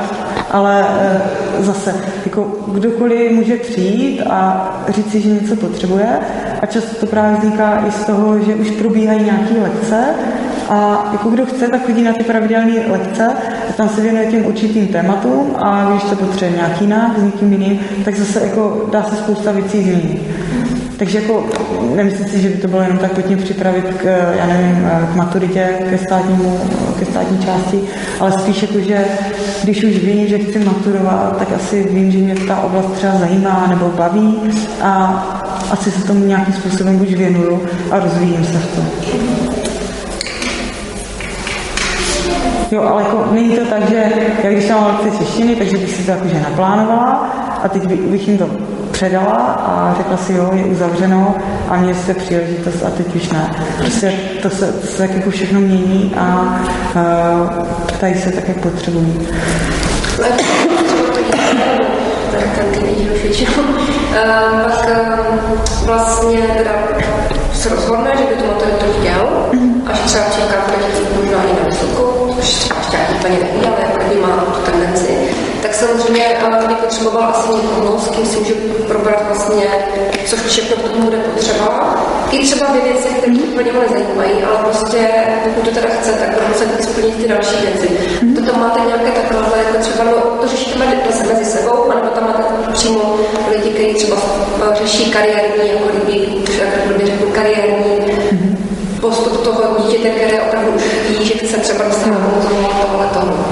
Ale eh, zase, jako kdokoliv může přijít a říct si, že něco potřebuje a často to právě vzniká i z toho, že už probíhají nějaké lekce a jako kdo chce, tak chodí na ty pravidelné lekce a tam se věnuje těm určitým tématům a když se potřebuje nějaký jinak s někým jiným, tak zase jako dá se spousta věcí změnit. Takže jako nemyslím si, že by to bylo jenom tak pojďme připravit k, já nevím, k maturitě, ke, státnímu, ke státní části, ale spíš jako, že když už vím, že chci maturovat, tak asi vím, že mě ta oblast třeba zajímá nebo baví a asi se tomu nějakým způsobem buď věnuju a rozvíjím se v tom. Jo, ale jako není to tak, že já když mám lekci češtiny, takže bych si to jakože naplánovala a teď bych jim to předala a řekla si, jo, je uzavřeno a mě se příležitost a teď už ne. Prostě to se, to se tak jako všechno mění a uh, ptají se tak, jak potřebují. pak vlastně teda se rozhodne, že by to maturitu chtěl, až třeba čeká projekty možná i na vysokou, což ještě úplně neví, ale jako má tu tendenci tak samozřejmě by potřeboval asi někoho, s kým si může probrat vlastně, co všechno k tomu bude potřeba. I třeba dvě věci, které úplně ho nezajímají, ale prostě pokud to teda chce, tak bude muset splnit ty další věci. Mm-hmm. To tam máte nějaké takové, jako třeba, no, to řešíte mezi, mezi sebou, anebo tam máte přímo lidi, kteří třeba řeší kariérní, jako kdyby, jak řekl, kariérní mm-hmm. Postup toho dítěte, které opravdu už ví, že chce třeba dosáhnout toho, tohle, toho.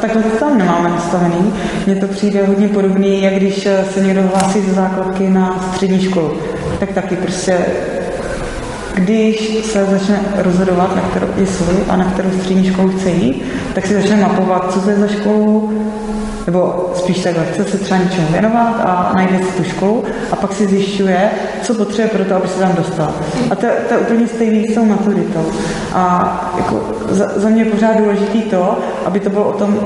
Takhle to tam nemáme nastavený. Mně to přijde hodně podobný, jak když se někdo hlásí ze základky na střední školu. Tak taky prostě když se začne rozhodovat, na kterou jestli a na kterou střední školu chce jít, tak si začne mapovat, co to je za školu, nebo spíš takhle, chce se třeba něčemu věnovat a najde si tu školu a pak si zjišťuje, co potřebuje pro to, aby se tam dostal. A to, to je úplně stejný s tou maturitou. A jako za, za mě je pořád důležitý to, aby to bylo o tom,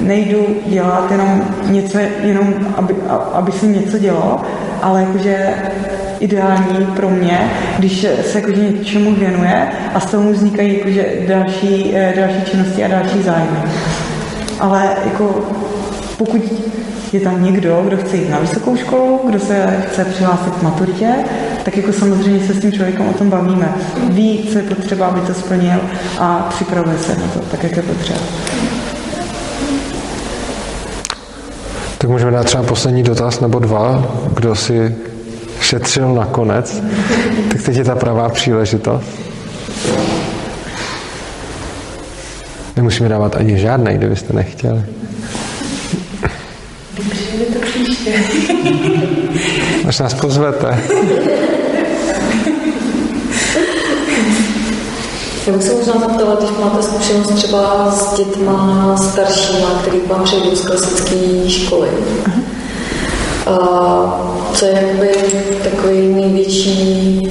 nejdu dělat jenom něco, jenom aby, aby se něco dělo, ale jakože ideální pro mě, když se jakože něčemu věnuje a z toho vznikají jakože další, eh, další činnosti a další zájmy. Ale jako pokud je tam někdo, kdo chce jít na vysokou školu, kdo se chce přihlásit k maturitě, tak jako samozřejmě se s tím člověkem o tom bavíme. Ví, co je potřeba, aby to splnil a připravuje se na to, tak jak je potřeba. Tak můžeme dát třeba poslední dotaz nebo dva, kdo si šetřil nakonec. Tak teď je ta pravá příležitost. Nemusíme dávat ani žádný, kdybyste nechtěli. Přijde to příště. Až nás pozvete. Já bych se možná zeptala, když máte zkušenost třeba s dětma staršíma, který vám přejdou z klasické školy. A co je jakoby takový největší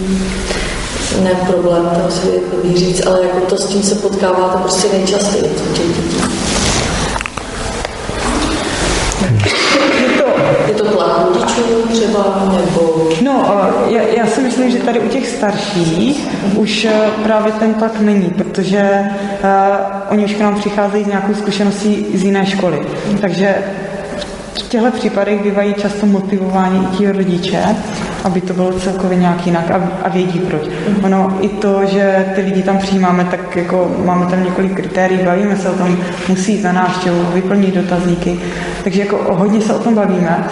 ne problém, to je říct, ale jako to s tím se potkáváte prostě nejčastěji u těch tady u těch starších už eh, právě ten tlak není, protože uh, oni už k nám přicházejí s nějakou zkušeností z jiné školy. Takže v těchto případech bývají často motivováni i ti rodiče, aby to bylo celkově nějak jinak a, a vědí proč. Ono i to, že ty lidi tam přijímáme, tak jako máme tam několik kritérií, bavíme se o tom, musí za návštěvu, vyplnit dotazníky, takže jako hodně se o tom bavíme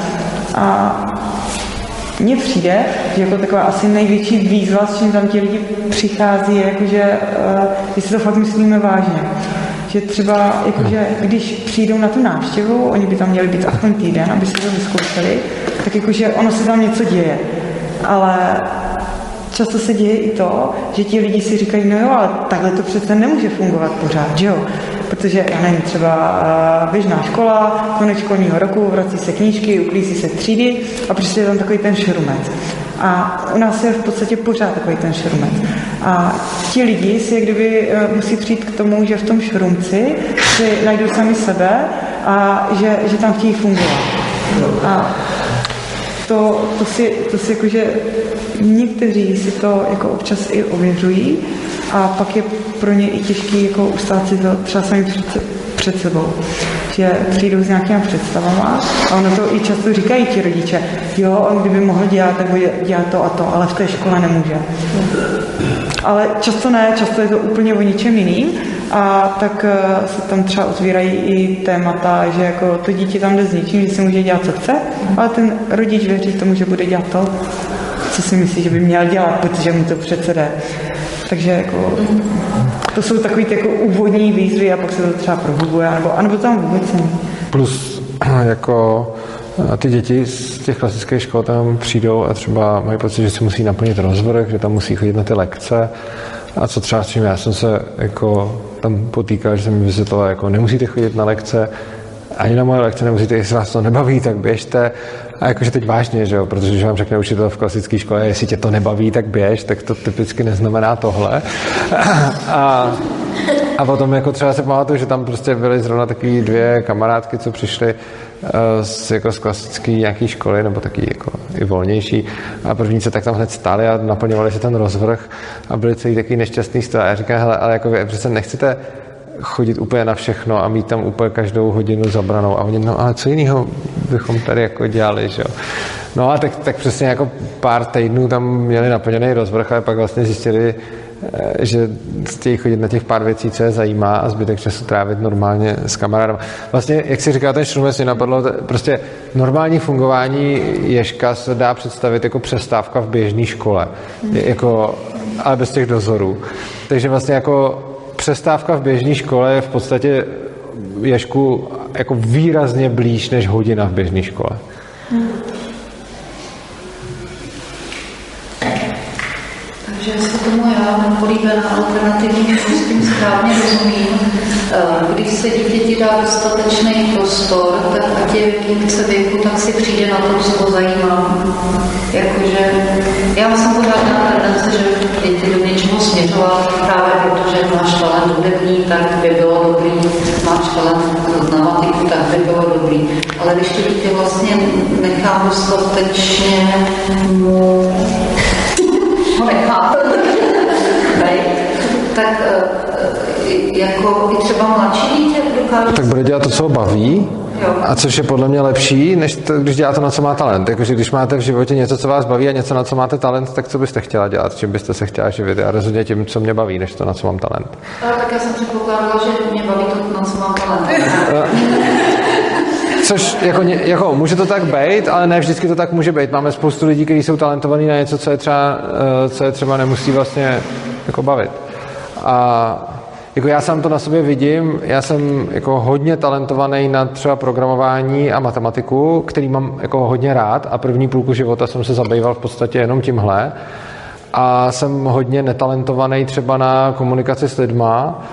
a mně přijde, že jako taková asi největší výzva, s čím tam ti lidi přichází, je jako, že uh, jestli to fakt myslíme vážně že třeba, jakože, když přijdou na tu návštěvu, oni by tam měli být aspoň týden, aby si to vyzkoušeli, tak jakože ono se tam něco děje. Ale často se děje i to, že ti lidi si říkají, no jo, ale takhle to přece nemůže fungovat pořád, že jo? Protože, já nevím, třeba uh, běžná škola, konec školního roku, vrací se knížky, uklízí se třídy a prostě je tam takový ten šrumec. A u nás je v podstatě pořád takový ten šrumec. A ti lidi si kdyby uh, musí přijít k tomu, že v tom šrumci si najdou sami sebe a že, že tam chtějí fungovat. A to, to si, to si jakože někteří si to jako občas i ověřují a pak je pro ně i těžký jako ustát si to třeba sami před, před sebou. Že přijdou s nějakými představama a ono to i často říkají ti rodiče, jo, on kdyby mohl dělat, tak bude dělat to a to, ale v té škole nemůže. Ale často ne, často je to úplně o ničem jiným a tak eh, se tam třeba otvírají i témata, že jako to dítě tam jde s ničím, že si může dělat, co chce, ale ten rodič věří tomu, že bude dělat to, co si myslí, že by měl dělat, protože mu to přece jde. Takže jako, to jsou takové jako úvodní výzvy a pak se to třeba prohlubuje, anebo, anebo tam vůbec není. Plus jako a ty děti z těch klasických škol tam přijdou a třeba mají pocit, že si musí naplnit rozvrh, že tam musí chodit na ty lekce. A co třeba s čím já jsem se jako tam potýkal, že jsem mi vysvětloval, jako nemusíte chodit na lekce, ani na moje lekce nemusíte, jestli vás to nebaví, tak běžte. A jakože teď vážně, že jo, protože když vám řekne učitel v klasické škole, jestli tě to nebaví, tak běž, tak to typicky neznamená tohle. A, a potom jako třeba se pamatuju, že tam prostě byly zrovna takové dvě kamarádky, co přišly Eh, z, jako z klasické nějaké školy, nebo taky jako i volnější. A první se tak tam hned stáli a naplňovali se ten rozvrh a byli celý takový nešťastný z toho. A já říkám, hele, ale jako vy přece nechcete chodit úplně na všechno a mít tam úplně každou hodinu zabranou. A oni, no ale co jiného bychom tady jako dělali, že jo. No a tak, tak přesně jako pár týdnů tam měli naplněný rozvrh a pak vlastně zjistili, Eh, že chtějí chodit na těch pár věcí, co je zajímá a zbytek času trávit normálně s kamarádem. Vlastně, jak si říká ten šrumec, mě napadlo, prostě normální fungování Ježka se dá představit jako přestávka v běžné škole, jako, ale bez těch dozorů. Takže vlastně jako přestávka v běžné škole je v podstatě Ježku jako výrazně blíž než hodina v běžné škole. Hmm. že se tomu já nepolíbená alternativní školství správně rozumím. Eh, když se dítěti dá dostatečný prostor, tak ať je v chce věku, tak si přijde na to, co ho zajímá. Jakože já jsem pořád na tendence, že děti do něčeho směřovat právě protože máš talent hudební, tak by bylo dobrý, máš talent na matiku, tak by bylo dobrý. Ale když to dítě vlastně nechám dostatečně mu ho tak eh, jako i třeba mladší dítě dokáže... Tak bude dělat to, co ho baví, A což je podle mě lepší, než to, když dělá to, na co má talent. Jakože když máte v životě něco, co vás baví a něco, na co máte talent, tak co byste chtěla dělat? Čím byste se chtěla živit? Já rozhodně tím, co mě baví, než to, na co mám talent. Ale tak já jsem předpokládala, že mě baví to, na co mám talent. Což jako, jako, může to tak být, ale ne vždycky to tak může být. Máme spoustu lidí, kteří jsou talentovaní na něco, co je třeba, eh, co je třeba nemusí vlastně jako bavit. A jako já sám to na sobě vidím, já jsem jako hodně talentovaný na třeba programování a matematiku, který mám jako hodně rád a první půlku života jsem se zabýval v podstatě jenom tímhle. A jsem hodně netalentovaný třeba na komunikaci s lidma,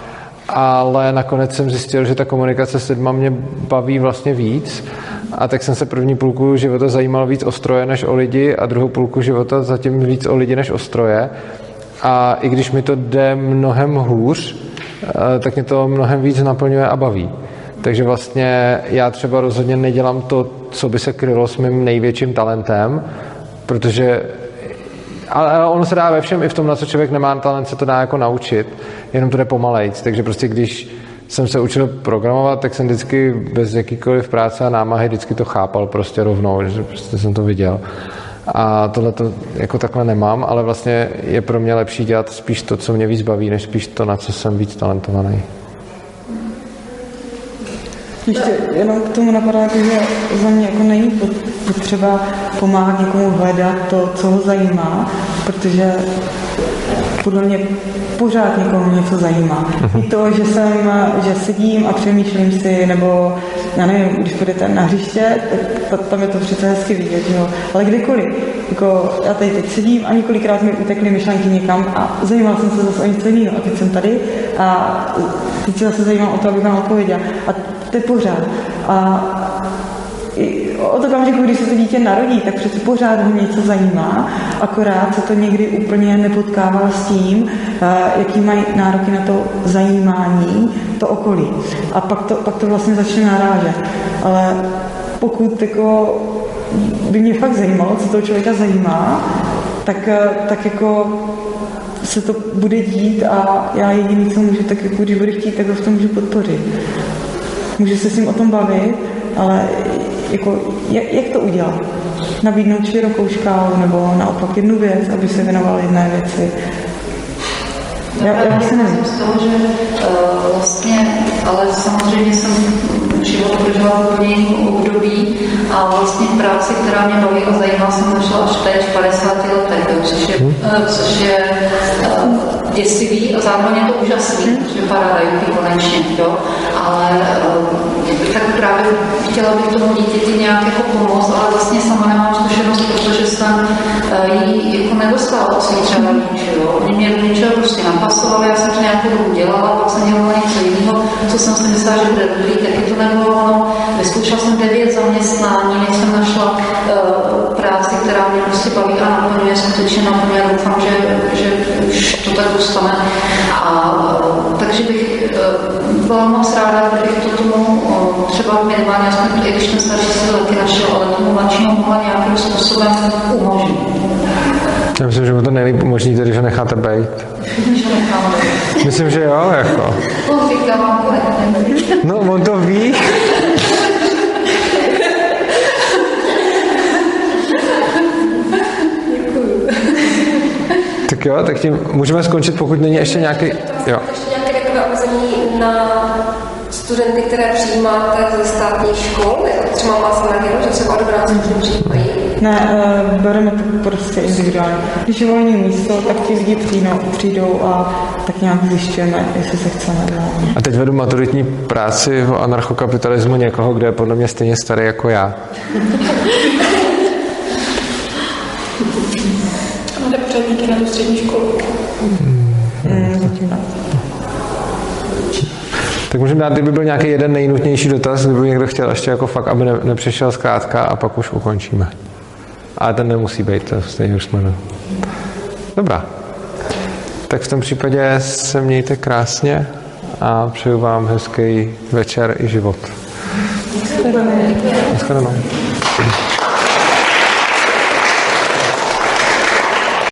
ale nakonec jsem zjistil, že ta komunikace s lidma mě baví vlastně víc a tak jsem se první půlku života zajímal víc o stroje než o lidi a druhou půlku života zatím víc o lidi než o stroje a i když mi to jde mnohem hůř, tak mě to mnohem víc naplňuje a baví. Takže vlastně já třeba rozhodně nedělám to, co by se krylo s mým největším talentem, protože ale ono se dá ve všem, i v tom, na co člověk nemá talent, se to dá jako naučit, jenom to jde pomalejc. Takže prostě když jsem se učil programovat, tak jsem vždycky bez jakýkoliv práce a námahy vždycky to chápal prostě rovnou, že prostě jsem to viděl. A tohle to jako takhle nemám, ale vlastně je pro mě lepší dělat spíš to, co mě víc baví, než spíš to, na co jsem víc talentovaný. Ještě jenom k tomu napadá, jako, že za mě jako není potřeba pomáhat někomu hledat to, co ho zajímá, protože podle mě pořád někomu něco zajímá. I to, že jsem, že sedím a přemýšlím si, nebo já nevím, když půjdete na hřiště, tak tam je to přece hezky vidět, jo. Ale kdykoliv, jako já tady teď sedím a několikrát mi utekly myšlenky někam a zajímal jsem se zase o něco jiného a teď jsem tady a teď se zase zajímám o to, abych vám odpověděla. A to je pořád. A od okamžiku, když se to dítě narodí, tak přece pořád ho něco zajímá, akorát se to někdy úplně nepotkává s tím, eh, jaký mají nároky na to zajímání, to okolí. A pak to, pak to vlastně začne narážet. Ale pokud jako by mě fakt zajímalo, co toho člověka zajímá, tak, eh, tak jako se to bude dít a já jediný, co můžu, tak jako když bude chtít, tak ho v tom můžu podpořit. může se s ním o tom bavit, ale jako, jak, jak to udělat? Nabídnout širokou škálu nebo naopak jednu věc, aby se věnoval jedné věci. Já, já si nevím z toho, že uh, vlastně, ale samozřejmě jsem život prožila v úplně jiném období a vlastně práci, která mě baví a zajímá, jsem našla až teď v 50 letech, což je, uh, což je uh, děsivý a zároveň je to úžasný, že paradigm konečně, jo, ale uh, tak právě chtěla bych tomu dítěti nějak jako pomoct, ale vlastně sama nemám zkušenost, protože jsem uh, ji jako nedostala od svých třeba rodičů. Oni mě něčeho prostě napasovali, já jsem to nějakou dobu dělala, pak jsem dělala něco jiného, co jsem si myslela, že bude dobrý, taky to nebylo ono. Vyzkoušela jsem devět zaměstnání, než jsem našla uh, práci, která mě prostě baví a naplňuje, skutečně naplňuje, doufám, že, že už to tak dostane. A, uh, takže bych byla moc ráda, kdybych to tomu třeba minimálně, aspoň i když ten starší se taky našel, ale tomu mladšímu mohla nějakým způsobem umožnit. Já myslím, že mu to nejlíp umožní, tedy, že necháte být. Myslím, že jo, jako. No, on to ví. Tak jo, tak tím můžeme skončit, pokud není ještě nějaký... Jo. Ještě nějaké takové omezení na studenty, které přijímáte ze státních škol, jako třeba má Samarino, že třeba odbráci přijímají ne, uh, bereme to prostě individuálně. Když je volné místo, tak ti lidi přijdou, přijdou a tak nějak zjišťujeme, jestli se chceme dál. A teď vedu maturitní práci v anarchokapitalismu někoho, kde je podle mě stejně starý jako já. Máte pořadníky na tu střední školu? Mm, zatím ne. Tak můžeme dát, kdyby byl nějaký jeden nejnutnější dotaz, kdyby někdo chtěl ještě jako fakt, aby ne, nepřešel zkrátka a pak už ukončíme. Ale ten nemusí být, to stejně už jsme. Dobrá. Tak v tom případě se mějte krásně a přeju vám hezký večer i život. Naschledanou.